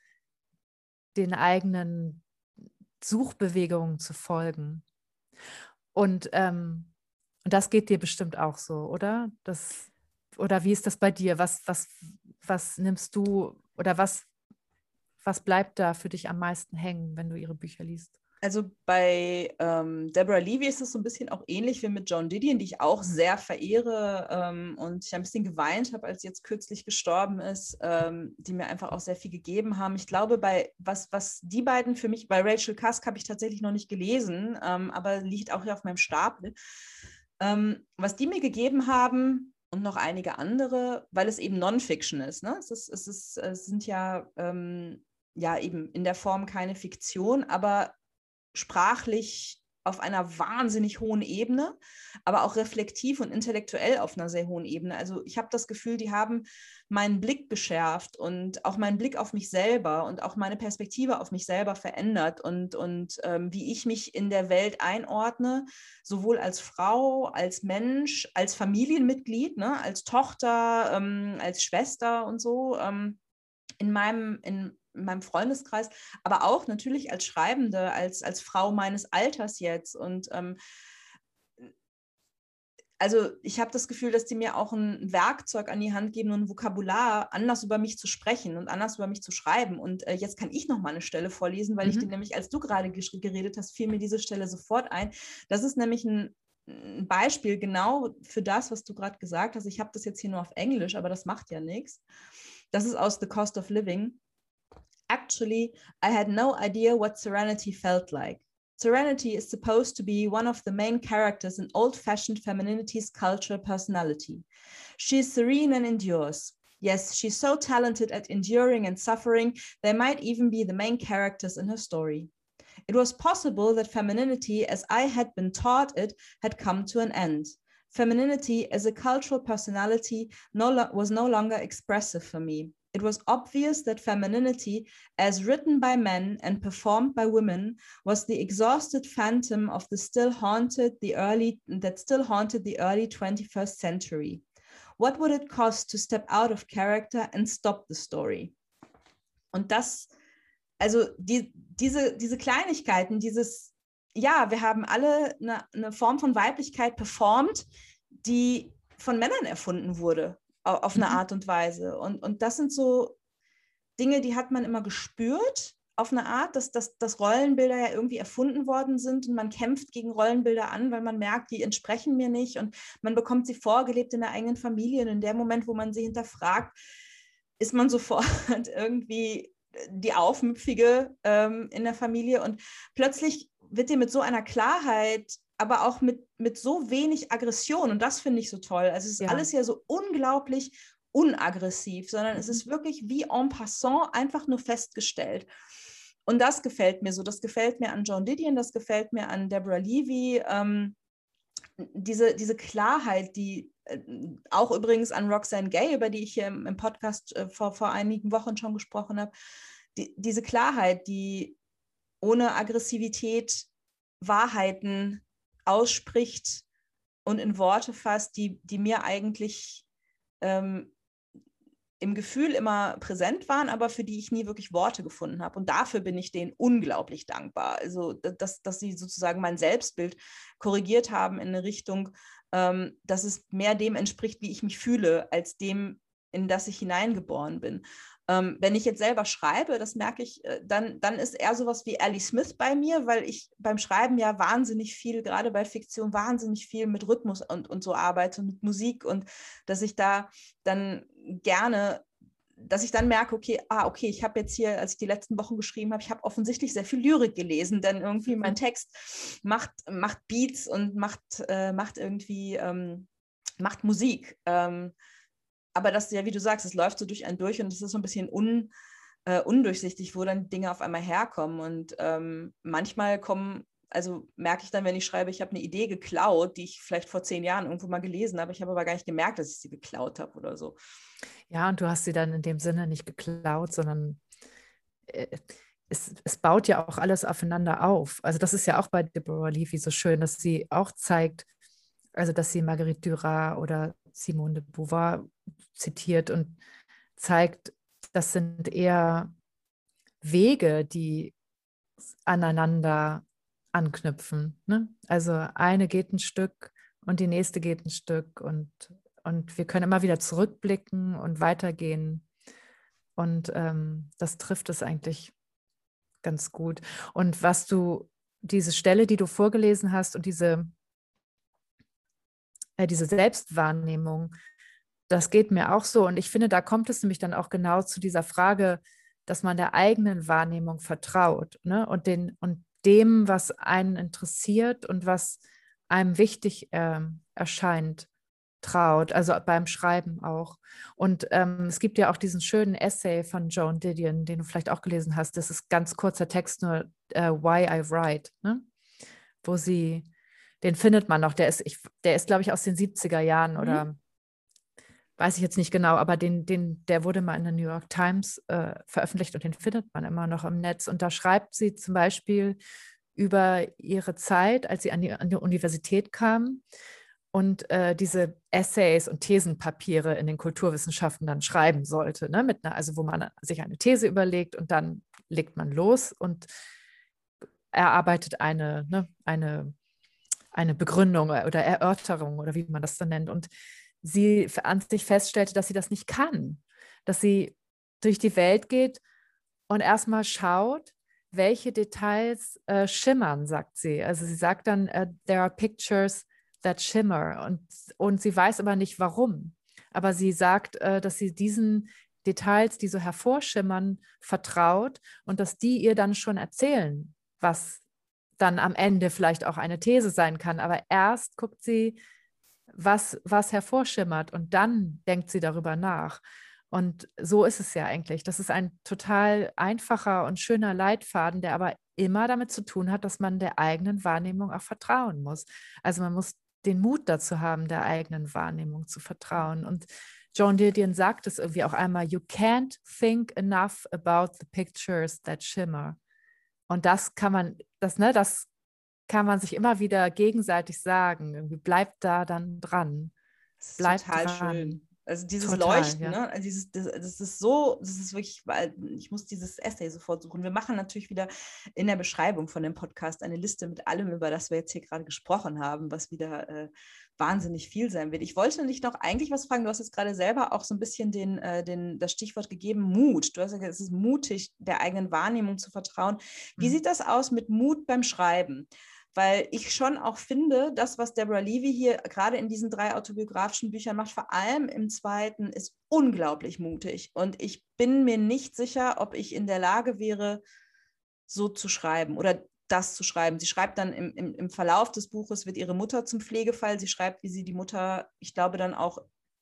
den eigenen Suchbewegungen zu folgen. Und, ähm, und das geht dir bestimmt auch so, oder? Das, oder wie ist das bei dir? Was, was, was nimmst du oder was, was bleibt da für dich am meisten hängen, wenn du ihre Bücher liest? Also bei ähm, Deborah Levy ist es so ein bisschen auch ähnlich wie mit John Didion, die ich auch sehr verehre ähm, und ich ein bisschen geweint habe, als sie jetzt kürzlich gestorben ist, ähm, die mir einfach auch sehr viel gegeben haben. Ich glaube, bei was, was die beiden für mich, bei Rachel Cusk habe ich tatsächlich noch nicht gelesen, ähm, aber liegt auch hier auf meinem Stapel. Ähm, was die mir gegeben haben, und noch einige andere, weil es eben Non-Fiction ist. Ne? Es, ist, es, ist, es sind ja, ähm, ja eben in der Form keine Fiktion, aber sprachlich auf einer wahnsinnig hohen Ebene, aber auch reflektiv und intellektuell auf einer sehr hohen Ebene. Also ich habe das Gefühl, die haben meinen Blick geschärft und auch meinen Blick auf mich selber und auch meine Perspektive auf mich selber verändert und, und ähm, wie ich mich in der Welt einordne, sowohl als Frau, als Mensch, als Familienmitglied, ne, als Tochter, ähm, als Schwester und so. Ähm, in meinem, in, in meinem Freundeskreis, aber auch natürlich als Schreibende, als, als Frau meines Alters jetzt. Und ähm, also ich habe das Gefühl, dass die mir auch ein Werkzeug an die Hand geben und ein Vokabular, anders über mich zu sprechen und anders über mich zu schreiben. Und äh, jetzt kann ich noch mal eine Stelle vorlesen, weil mhm. ich die nämlich, als du gerade geredet hast, fiel mir diese Stelle sofort ein. Das ist nämlich ein, ein Beispiel genau für das, was du gerade gesagt hast. Ich habe das jetzt hier nur auf Englisch, aber das macht ja nichts. Das ist aus The Cost of Living. Actually, I had no idea what serenity felt like. Serenity is supposed to be one of the main characters in old fashioned femininity's cultural personality. She is serene and endures. Yes, she's so talented at enduring and suffering, they might even be the main characters in her story. It was possible that femininity, as I had been taught it, had come to an end. Femininity as a cultural personality no was no longer expressive for me it was obvious that femininity, as written by men and performed by women, was the exhausted phantom of the still haunted the early that still haunted the early 21st century. What would it cost to step out of character and stop the story? Und das, also die, diese, diese Kleinigkeiten, dieses, ja, wir haben alle eine, eine Form von Weiblichkeit performt, die von Männern erfunden wurde auf eine mhm. Art und Weise. Und, und das sind so Dinge, die hat man immer gespürt auf eine Art, dass, dass, dass Rollenbilder ja irgendwie erfunden worden sind und man kämpft gegen Rollenbilder an, weil man merkt, die entsprechen mir nicht und man bekommt sie vorgelebt in der eigenen Familie und in dem Moment, wo man sie hinterfragt, ist man sofort irgendwie die Aufmüpfige ähm, in der Familie und plötzlich wird dir mit so einer Klarheit aber auch mit, mit so wenig Aggression. Und das finde ich so toll. Also es ist ja. alles ja so unglaublich unaggressiv, sondern mhm. es ist wirklich wie en passant einfach nur festgestellt. Und das gefällt mir so. Das gefällt mir an John Didion, das gefällt mir an Deborah Levy. Ähm, diese, diese Klarheit, die äh, auch übrigens an Roxanne Gay, über die ich hier im, im Podcast äh, vor, vor einigen Wochen schon gesprochen habe, die, diese Klarheit, die ohne Aggressivität Wahrheiten ausspricht und in Worte fasst, die, die mir eigentlich ähm, im Gefühl immer präsent waren, aber für die ich nie wirklich Worte gefunden habe. Und dafür bin ich denen unglaublich dankbar. Also, dass, dass sie sozusagen mein Selbstbild korrigiert haben in eine Richtung, ähm, dass es mehr dem entspricht, wie ich mich fühle, als dem, in das ich hineingeboren bin. Ähm, wenn ich jetzt selber schreibe, das merke ich, äh, dann, dann ist eher sowas wie Ellie Smith bei mir, weil ich beim Schreiben ja wahnsinnig viel, gerade bei Fiktion, wahnsinnig viel mit Rhythmus und, und so arbeite, mit Musik und dass ich da dann gerne dass ich dann merke, okay, ah, okay, ich habe jetzt hier, als ich die letzten Wochen geschrieben habe, ich habe offensichtlich sehr viel Lyrik gelesen, denn irgendwie mein Text macht, macht Beats und macht, äh, macht irgendwie, ähm, macht Musik. Ähm, aber das ja, wie du sagst, es läuft so durch einen durch und es ist so ein bisschen un, äh, undurchsichtig, wo dann Dinge auf einmal herkommen. Und ähm, manchmal kommen, also merke ich dann, wenn ich schreibe, ich habe eine Idee geklaut, die ich vielleicht vor zehn Jahren irgendwo mal gelesen habe, ich habe aber gar nicht gemerkt, dass ich sie geklaut habe oder so. Ja, und du hast sie dann in dem Sinne nicht geklaut, sondern äh, es, es, baut ja auch alles aufeinander auf. Also das ist ja auch bei Deborah Levy so schön, dass sie auch zeigt, also dass sie Marguerite Duras oder Simone de Beauvoir zitiert und zeigt, das sind eher Wege, die aneinander anknüpfen. Ne? Also eine geht ein Stück und die nächste geht ein Stück und, und wir können immer wieder zurückblicken und weitergehen. Und ähm, das trifft es eigentlich ganz gut. Und was du, diese Stelle, die du vorgelesen hast und diese äh, diese Selbstwahrnehmung, das geht mir auch so. Und ich finde, da kommt es nämlich dann auch genau zu dieser Frage, dass man der eigenen Wahrnehmung vertraut ne? und, den, und dem, was einen interessiert und was einem wichtig äh, erscheint, traut, also beim Schreiben auch. Und ähm, es gibt ja auch diesen schönen Essay von Joan Didion, den du vielleicht auch gelesen hast. Das ist ganz kurzer Text, nur äh, Why I Write, ne? wo sie den findet man noch. Der ist, ich, der ist, glaube ich, aus den 70er Jahren mhm. oder weiß ich jetzt nicht genau, aber den, den, der wurde mal in der New York Times äh, veröffentlicht und den findet man immer noch im Netz. Und da schreibt sie zum Beispiel über ihre Zeit, als sie an die, an die Universität kam und äh, diese Essays und Thesenpapiere in den Kulturwissenschaften dann schreiben sollte, ne? Mit einer, also wo man sich eine These überlegt und dann legt man los und erarbeitet eine, ne, eine eine Begründung oder Erörterung oder wie man das dann nennt. Und sie an sich feststellte, dass sie das nicht kann, dass sie durch die Welt geht und erstmal schaut, welche Details äh, schimmern, sagt sie. Also sie sagt dann, uh, there are pictures that shimmer und, und sie weiß aber nicht warum. Aber sie sagt, äh, dass sie diesen Details, die so hervorschimmern, vertraut und dass die ihr dann schon erzählen, was dann am Ende vielleicht auch eine These sein kann. Aber erst guckt sie, was, was hervorschimmert und dann denkt sie darüber nach. Und so ist es ja eigentlich. Das ist ein total einfacher und schöner Leitfaden, der aber immer damit zu tun hat, dass man der eigenen Wahrnehmung auch vertrauen muss. Also man muss den Mut dazu haben, der eigenen Wahrnehmung zu vertrauen. Und John Didion sagt es irgendwie auch einmal, you can't think enough about the pictures that shimmer. Und das kann man, das, ne, das kann man sich immer wieder gegenseitig sagen. Irgendwie bleibt da dann dran. Bleibt total dran. schön. Also dieses Total, Leuchten, ja. ne? Also dieses, das, das, ist so, das ist wirklich, weil ich muss dieses Essay sofort suchen. Wir machen natürlich wieder in der Beschreibung von dem Podcast eine Liste mit allem, über das wir jetzt hier gerade gesprochen haben, was wieder äh, wahnsinnig viel sein wird. Ich wollte dich noch eigentlich was fragen. Du hast jetzt gerade selber auch so ein bisschen den, äh, den, das Stichwort gegeben, Mut. Du hast gesagt, es ist mutig, der eigenen Wahrnehmung zu vertrauen. Wie mhm. sieht das aus mit Mut beim Schreiben? Weil ich schon auch finde, das, was Deborah Levy hier gerade in diesen drei autobiografischen Büchern macht, vor allem im zweiten, ist unglaublich mutig. Und ich bin mir nicht sicher, ob ich in der Lage wäre, so zu schreiben oder das zu schreiben. Sie schreibt dann im, im, im Verlauf des Buches, wird ihre Mutter zum Pflegefall. Sie schreibt, wie sie die Mutter, ich glaube, dann auch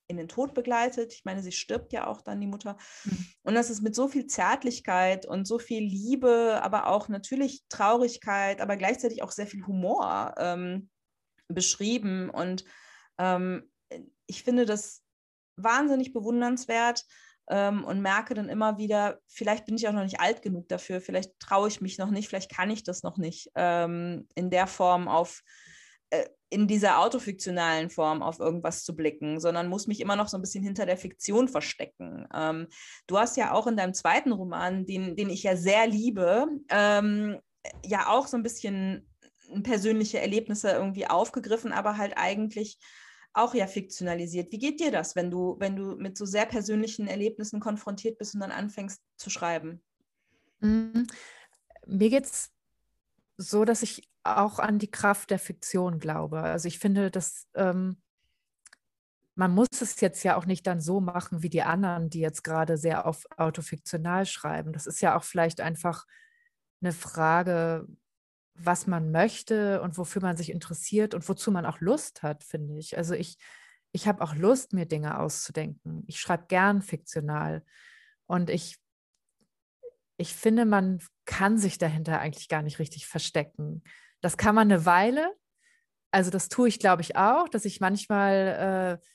in den Tod begleitet. Ich meine, sie stirbt ja auch dann, die Mutter. Mhm. Und das ist mit so viel Zärtlichkeit und so viel Liebe, aber auch natürlich Traurigkeit, aber gleichzeitig auch sehr viel Humor ähm, beschrieben. Und ähm, ich finde das wahnsinnig bewundernswert ähm, und merke dann immer wieder, vielleicht bin ich auch noch nicht alt genug dafür, vielleicht traue ich mich noch nicht, vielleicht kann ich das noch nicht ähm, in der Form auf äh, in dieser autofiktionalen Form auf irgendwas zu blicken, sondern muss mich immer noch so ein bisschen hinter der Fiktion verstecken. Ähm, du hast ja auch in deinem zweiten Roman, den, den ich ja sehr liebe, ähm, ja auch so ein bisschen persönliche Erlebnisse irgendwie aufgegriffen, aber halt eigentlich auch ja fiktionalisiert. Wie geht dir das, wenn du, wenn du mit so sehr persönlichen Erlebnissen konfrontiert bist und dann anfängst zu schreiben? Mhm. Mir geht es so, dass ich auch an die Kraft der Fiktion glaube. Also ich finde, dass ähm, man muss es jetzt ja auch nicht dann so machen wie die anderen, die jetzt gerade sehr auf autofiktional schreiben. Das ist ja auch vielleicht einfach eine Frage, was man möchte und wofür man sich interessiert und wozu man auch Lust hat, finde ich. Also ich, ich habe auch Lust, mir Dinge auszudenken. Ich schreibe gern fiktional und ich ich finde, man kann sich dahinter eigentlich gar nicht richtig verstecken. Das kann man eine Weile. Also das tue ich, glaube ich, auch, dass ich manchmal, äh,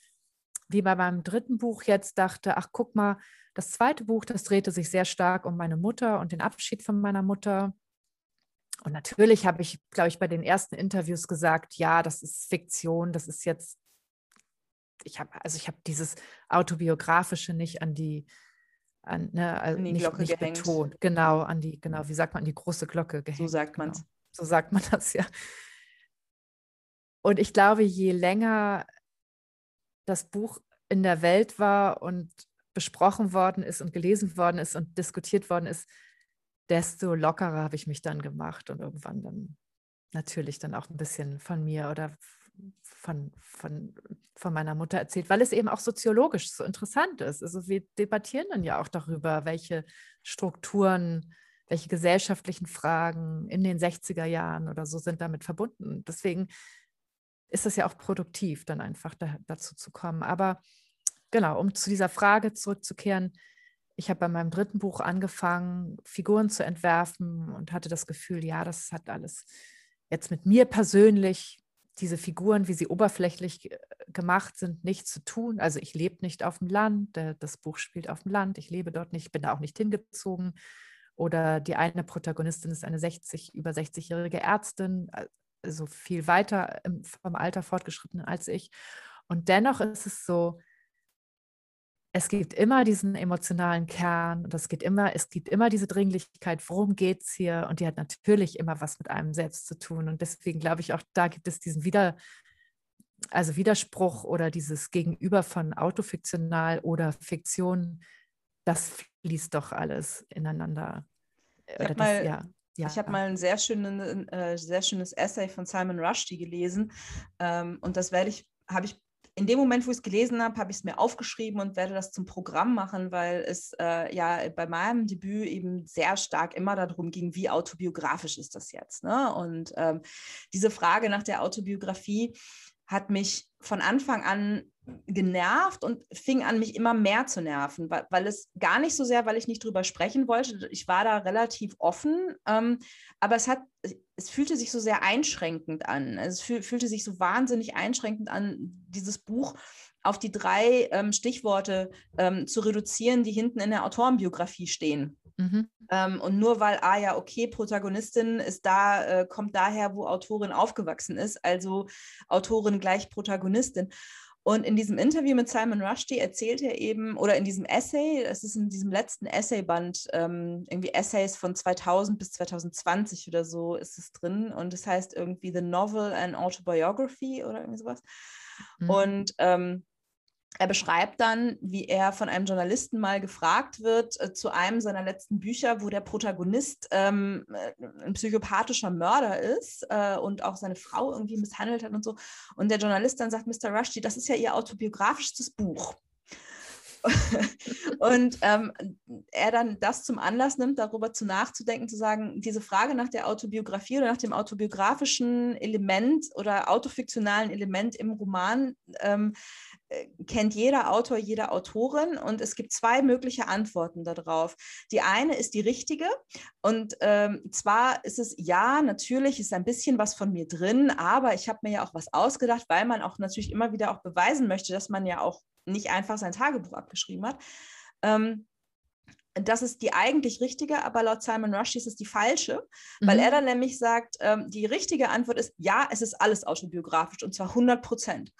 wie bei meinem dritten Buch jetzt, dachte, ach guck mal, das zweite Buch, das drehte sich sehr stark um meine Mutter und den Abschied von meiner Mutter. Und natürlich habe ich, glaube ich, bei den ersten Interviews gesagt, ja, das ist Fiktion, das ist jetzt, ich habe, also ich habe dieses autobiografische nicht an die an, ne, also an die nicht, Glocke nicht gehängt. betont. Genau, an die, genau, wie sagt man, an die große Glocke gehängt. So sagt man es. So sagt man das ja. Und ich glaube, je länger das Buch in der Welt war und besprochen worden ist und gelesen worden ist und diskutiert worden ist, desto lockerer habe ich mich dann gemacht und irgendwann dann natürlich dann auch ein bisschen von mir oder von, von, von meiner Mutter erzählt, weil es eben auch soziologisch so interessant ist. Also wir debattieren dann ja auch darüber, welche Strukturen, welche gesellschaftlichen Fragen in den 60er Jahren oder so sind damit verbunden. Deswegen ist es ja auch produktiv, dann einfach da, dazu zu kommen. Aber genau, um zu dieser Frage zurückzukehren, ich habe bei meinem dritten Buch angefangen, Figuren zu entwerfen und hatte das Gefühl, ja, das hat alles jetzt mit mir persönlich diese Figuren, wie sie oberflächlich äh, gemacht sind, nichts zu tun. Also ich lebe nicht auf dem Land, das Buch spielt auf dem Land, ich lebe dort nicht, ich bin da auch nicht hingezogen. Oder die eine Protagonistin ist eine 60, über 60-jährige Ärztin, also viel weiter vom Alter fortgeschritten als ich. Und dennoch ist es so, es gibt immer diesen emotionalen Kern und es geht immer, es gibt immer diese Dringlichkeit, worum geht es hier? Und die hat natürlich immer was mit einem selbst zu tun. Und deswegen glaube ich, auch da gibt es diesen Wieder, also Widerspruch oder dieses Gegenüber von autofiktional oder Fiktion, das fließt doch alles ineinander. Ich habe mal, ja, ja. hab mal ein sehr, schönen, äh, sehr schönes Essay von Simon Rushdie gelesen ähm, und das werde ich, habe ich in dem Moment, wo ich es gelesen habe, habe ich es mir aufgeschrieben und werde das zum Programm machen, weil es äh, ja bei meinem Debüt eben sehr stark immer darum ging, wie autobiografisch ist das jetzt. Ne? Und ähm, diese Frage nach der Autobiografie hat mich von Anfang an genervt und fing an, mich immer mehr zu nerven, weil, weil, es gar nicht so sehr, weil ich nicht drüber sprechen wollte. Ich war da relativ offen, ähm, aber es hat, es fühlte sich so sehr einschränkend an. Es fühlte sich so wahnsinnig einschränkend an, dieses Buch auf die drei ähm, Stichworte ähm, zu reduzieren, die hinten in der Autorenbiografie stehen. Mhm. Ähm, und nur weil, ah ja, okay, Protagonistin ist da, äh, kommt daher, wo Autorin aufgewachsen ist, also Autorin gleich Protagonistin. Und in diesem Interview mit Simon Rushdie erzählt er eben, oder in diesem Essay, es ist in diesem letzten Essayband, ähm, irgendwie Essays von 2000 bis 2020 oder so ist es drin. Und es das heißt irgendwie The Novel and Autobiography oder irgendwie sowas. Mhm. Und ähm, er beschreibt dann, wie er von einem Journalisten mal gefragt wird äh, zu einem seiner letzten Bücher, wo der Protagonist ähm, äh, ein psychopathischer Mörder ist äh, und auch seine Frau irgendwie misshandelt hat und so. Und der Journalist dann sagt, Mr. Rushdie, das ist ja Ihr autobiografisches Buch. und ähm, er dann das zum Anlass nimmt, darüber zu nachzudenken, zu sagen, diese Frage nach der Autobiografie oder nach dem autobiografischen Element oder autofiktionalen Element im Roman ähm, äh, kennt jeder Autor, jede Autorin und es gibt zwei mögliche Antworten darauf. Die eine ist die richtige und ähm, zwar ist es ja, natürlich ist ein bisschen was von mir drin, aber ich habe mir ja auch was ausgedacht, weil man auch natürlich immer wieder auch beweisen möchte, dass man ja auch nicht einfach sein Tagebuch abgeschrieben hat. Ähm, das ist die eigentlich richtige, aber laut Simon Rushdie ist es die falsche, mhm. weil er dann nämlich sagt, ähm, die richtige Antwort ist, ja, es ist alles autobiografisch und zwar 100 Prozent.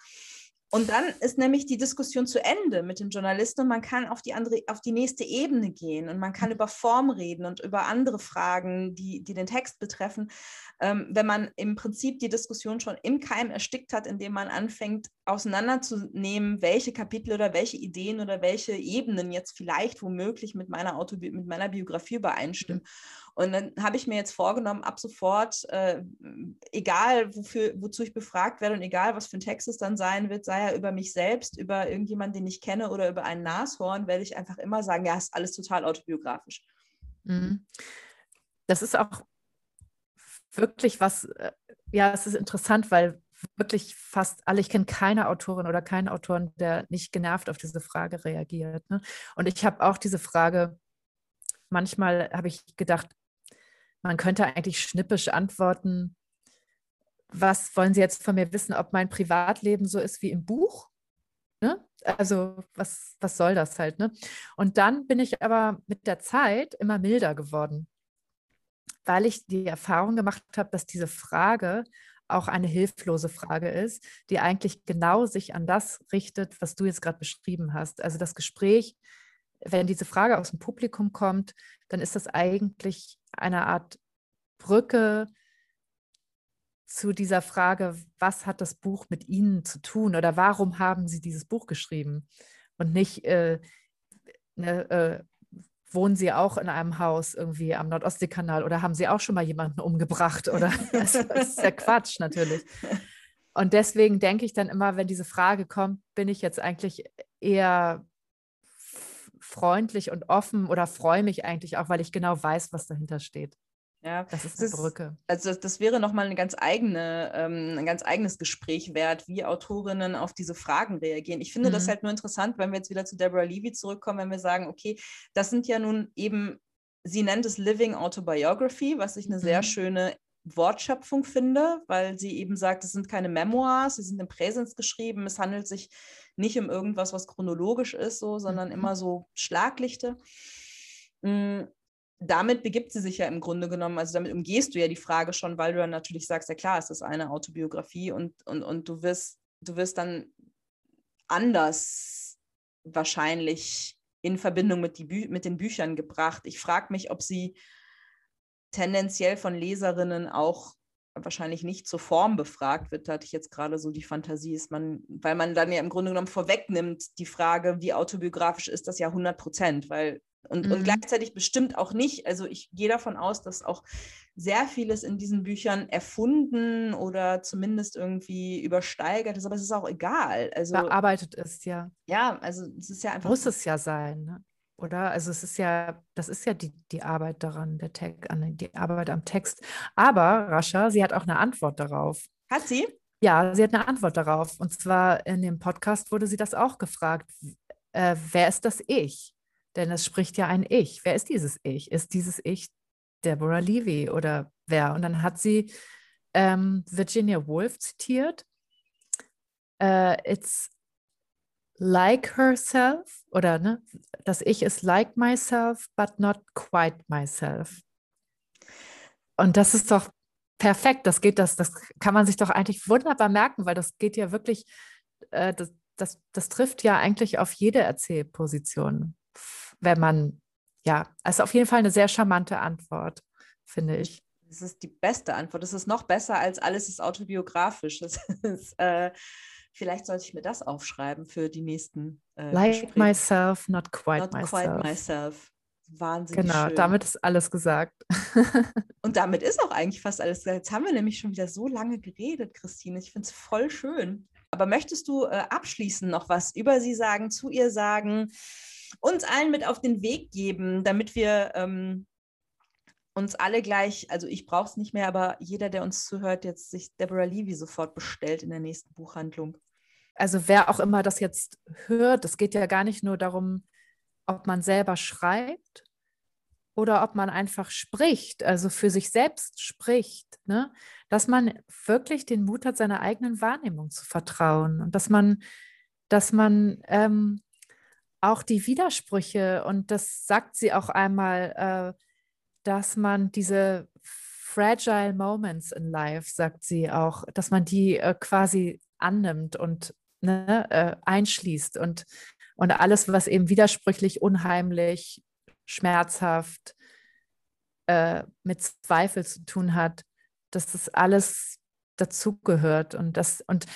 Und dann ist nämlich die Diskussion zu Ende mit dem Journalisten und man kann auf die andere, auf die nächste Ebene gehen und man kann mhm. über Form reden und über andere Fragen, die, die den Text betreffen. Ähm, wenn man im Prinzip die Diskussion schon im Keim erstickt hat, indem man anfängt, auseinanderzunehmen, welche Kapitel oder welche Ideen oder welche Ebenen jetzt vielleicht womöglich mit meiner, Autobi mit meiner Biografie übereinstimmen. Mhm. Und dann habe ich mir jetzt vorgenommen, ab sofort, äh, egal wofür, wozu ich befragt werde und egal was für ein Text es dann sein wird, sei er über mich selbst, über irgendjemanden, den ich kenne oder über ein Nashorn, werde ich einfach immer sagen, ja, ist alles total autobiografisch. Mhm. Das ist auch wirklich was, äh, ja, es ist interessant, weil wirklich fast alle, ich kenne keine Autorin oder keinen Autoren, der nicht genervt auf diese Frage reagiert. Ne? Und ich habe auch diese Frage, manchmal habe ich gedacht, man könnte eigentlich schnippisch antworten, was wollen Sie jetzt von mir wissen, ob mein Privatleben so ist wie im Buch? Ne? Also was, was soll das halt? Ne? Und dann bin ich aber mit der Zeit immer milder geworden, weil ich die Erfahrung gemacht habe, dass diese Frage auch eine hilflose Frage ist, die eigentlich genau sich an das richtet, was du jetzt gerade beschrieben hast. Also das Gespräch, wenn diese Frage aus dem Publikum kommt, dann ist das eigentlich eine Art Brücke zu dieser Frage, was hat das Buch mit Ihnen zu tun oder warum haben Sie dieses Buch geschrieben? Und nicht, äh, ne, äh, wohnen Sie auch in einem Haus irgendwie am Nordostseekanal oder haben Sie auch schon mal jemanden umgebracht? Oder das, das ist ja Quatsch natürlich. Und deswegen denke ich dann immer, wenn diese Frage kommt, bin ich jetzt eigentlich eher freundlich und offen oder freue mich eigentlich auch, weil ich genau weiß, was dahinter steht. Ja, das ist eine das Brücke. also das, das wäre nochmal eine ganz eigene, ähm, ein ganz eigenes Gespräch wert, wie Autorinnen auf diese Fragen reagieren. Ich finde mhm. das halt nur interessant, wenn wir jetzt wieder zu Deborah Levy zurückkommen, wenn wir sagen, okay, das sind ja nun eben, sie nennt es Living Autobiography, was ich eine mhm. sehr schöne Wortschöpfung finde, weil sie eben sagt, es sind keine Memoirs, sie sind im Präsens geschrieben, es handelt sich nicht um irgendwas, was chronologisch ist, so, sondern mhm. immer so Schlaglichte. Mm, damit begibt sie sich ja im Grunde genommen, also damit umgehst du ja die Frage schon, weil du dann natürlich sagst, ja klar, es ist eine Autobiografie und, und, und du wirst, du wirst dann anders wahrscheinlich in Verbindung mit, die Bü mit den Büchern gebracht. Ich frage mich, ob sie tendenziell von Leserinnen auch wahrscheinlich nicht zur Form befragt wird, da hatte ich jetzt gerade so die Fantasie, ist man, weil man dann ja im Grunde genommen vorwegnimmt, die Frage, wie autobiografisch ist das ja 100 Prozent, weil und, mhm. und gleichzeitig bestimmt auch nicht. Also ich gehe davon aus, dass auch sehr vieles in diesen Büchern erfunden oder zumindest irgendwie übersteigert ist, aber es ist auch egal. Also, Bearbeitet ist, ja. Ja, also es ist ja einfach. Muss es ja sein. Ne? Oder? Also es ist ja, das ist ja die, die Arbeit daran, der Tag, die Arbeit am Text. Aber Rascha, sie hat auch eine Antwort darauf. Hat sie? Ja, sie hat eine Antwort darauf. Und zwar in dem Podcast wurde sie das auch gefragt. Äh, wer ist das Ich? Denn es spricht ja ein Ich. Wer ist dieses Ich? Ist dieses Ich Deborah Levy oder wer? Und dann hat sie ähm, Virginia Woolf zitiert. Uh, it's like herself oder ne, das Ich ist like myself, but not quite myself. Und das ist doch perfekt. Das geht, das, das kann man sich doch eigentlich wunderbar merken, weil das geht ja wirklich, äh, das, das, das trifft ja eigentlich auf jede Erzählposition, wenn man, ja, also auf jeden Fall eine sehr charmante Antwort, finde ich. Das ist die beste Antwort. Das ist noch besser als alles ist autobiografisch. Das ist, äh, Vielleicht sollte ich mir das aufschreiben für die nächsten. Äh, like Gespräche. myself, not quite not myself. Quite myself. Wahnsinnig. Genau, schön. damit ist alles gesagt. Und damit ist auch eigentlich fast alles gesagt. Jetzt haben wir nämlich schon wieder so lange geredet, Christine. Ich finde es voll schön. Aber möchtest du äh, abschließend noch was über sie sagen, zu ihr sagen, uns allen mit auf den Weg geben, damit wir ähm, uns alle gleich, also ich brauche es nicht mehr, aber jeder, der uns zuhört, jetzt sich Deborah Levy sofort bestellt in der nächsten Buchhandlung. Also wer auch immer das jetzt hört, es geht ja gar nicht nur darum, ob man selber schreibt oder ob man einfach spricht, also für sich selbst spricht, ne? dass man wirklich den Mut hat, seiner eigenen Wahrnehmung zu vertrauen und dass man, dass man ähm, auch die Widersprüche, und das sagt sie auch einmal, äh, dass man diese fragile moments in life, sagt sie auch, dass man die äh, quasi annimmt und ne, äh, einschließt und, und alles, was eben widersprüchlich, unheimlich, schmerzhaft äh, mit Zweifel zu tun hat, dass das alles dazugehört und das und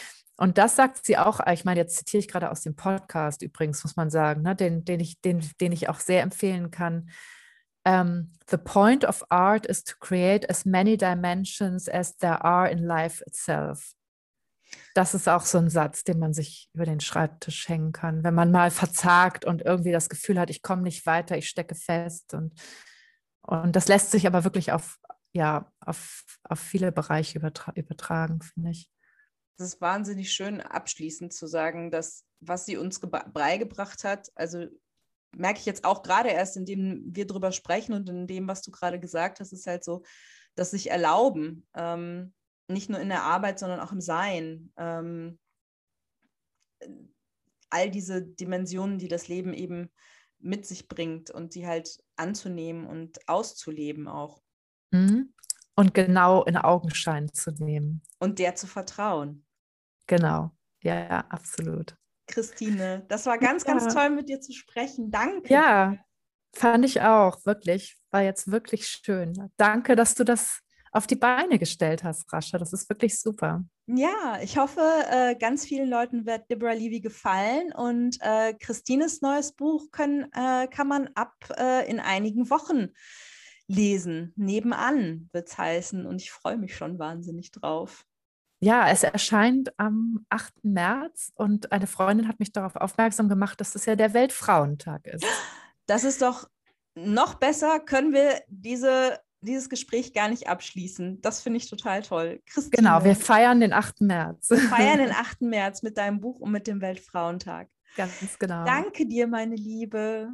und das sagt sie auch, ich meine, jetzt zitiere ich gerade aus dem Podcast übrigens, muss man sagen, ne, den, den, ich, den, den ich auch sehr empfehlen kann um, the point of art is to create as many dimensions as there are in life itself. Das ist auch so ein Satz, den man sich über den Schreibtisch hängen kann, wenn man mal verzagt und irgendwie das Gefühl hat, ich komme nicht weiter, ich stecke fest. Und, und das lässt sich aber wirklich auf, ja, auf, auf viele Bereiche übertra übertragen, finde ich. Das ist wahnsinnig schön abschließend zu sagen, dass was sie uns beigebracht hat, also merke ich jetzt auch gerade erst, indem wir drüber sprechen und in dem, was du gerade gesagt hast, ist halt so, dass sich erlauben, ähm, nicht nur in der Arbeit, sondern auch im Sein, ähm, all diese Dimensionen, die das Leben eben mit sich bringt und die halt anzunehmen und auszuleben auch. Mhm. Und genau in Augenschein zu nehmen. Und der zu vertrauen. Genau, ja, ja absolut. Christine. Das war ganz, ja. ganz toll, mit dir zu sprechen. Danke. Ja, fand ich auch, wirklich. War jetzt wirklich schön. Danke, dass du das auf die Beine gestellt hast, Rascha. Das ist wirklich super. Ja, ich hoffe, äh, ganz vielen Leuten wird Deborah Levy gefallen und äh, Christines neues Buch können, äh, kann man ab äh, in einigen Wochen lesen. Nebenan wird es heißen und ich freue mich schon wahnsinnig drauf. Ja, es erscheint am 8. März und eine Freundin hat mich darauf aufmerksam gemacht, dass es ja der Weltfrauentag ist. Das ist doch noch besser, können wir diese, dieses Gespräch gar nicht abschließen. Das finde ich total toll. Christine, genau, wir feiern den 8. März. Wir feiern den 8. März mit deinem Buch und mit dem Weltfrauentag. Ganz genau. Danke dir, meine Liebe.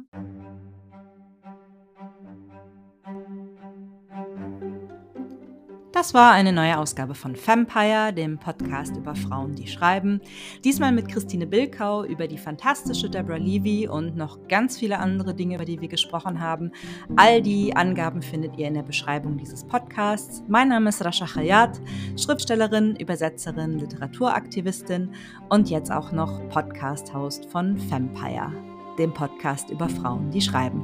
Das war eine neue Ausgabe von Vampire, dem Podcast über Frauen, die schreiben. Diesmal mit Christine Bilkau über die fantastische Deborah Levy und noch ganz viele andere Dinge, über die wir gesprochen haben. All die Angaben findet ihr in der Beschreibung dieses Podcasts. Mein Name ist Rasha Khayat, Schriftstellerin, Übersetzerin, Literaturaktivistin und jetzt auch noch Podcast-Host von Vampire, dem Podcast über Frauen, die schreiben.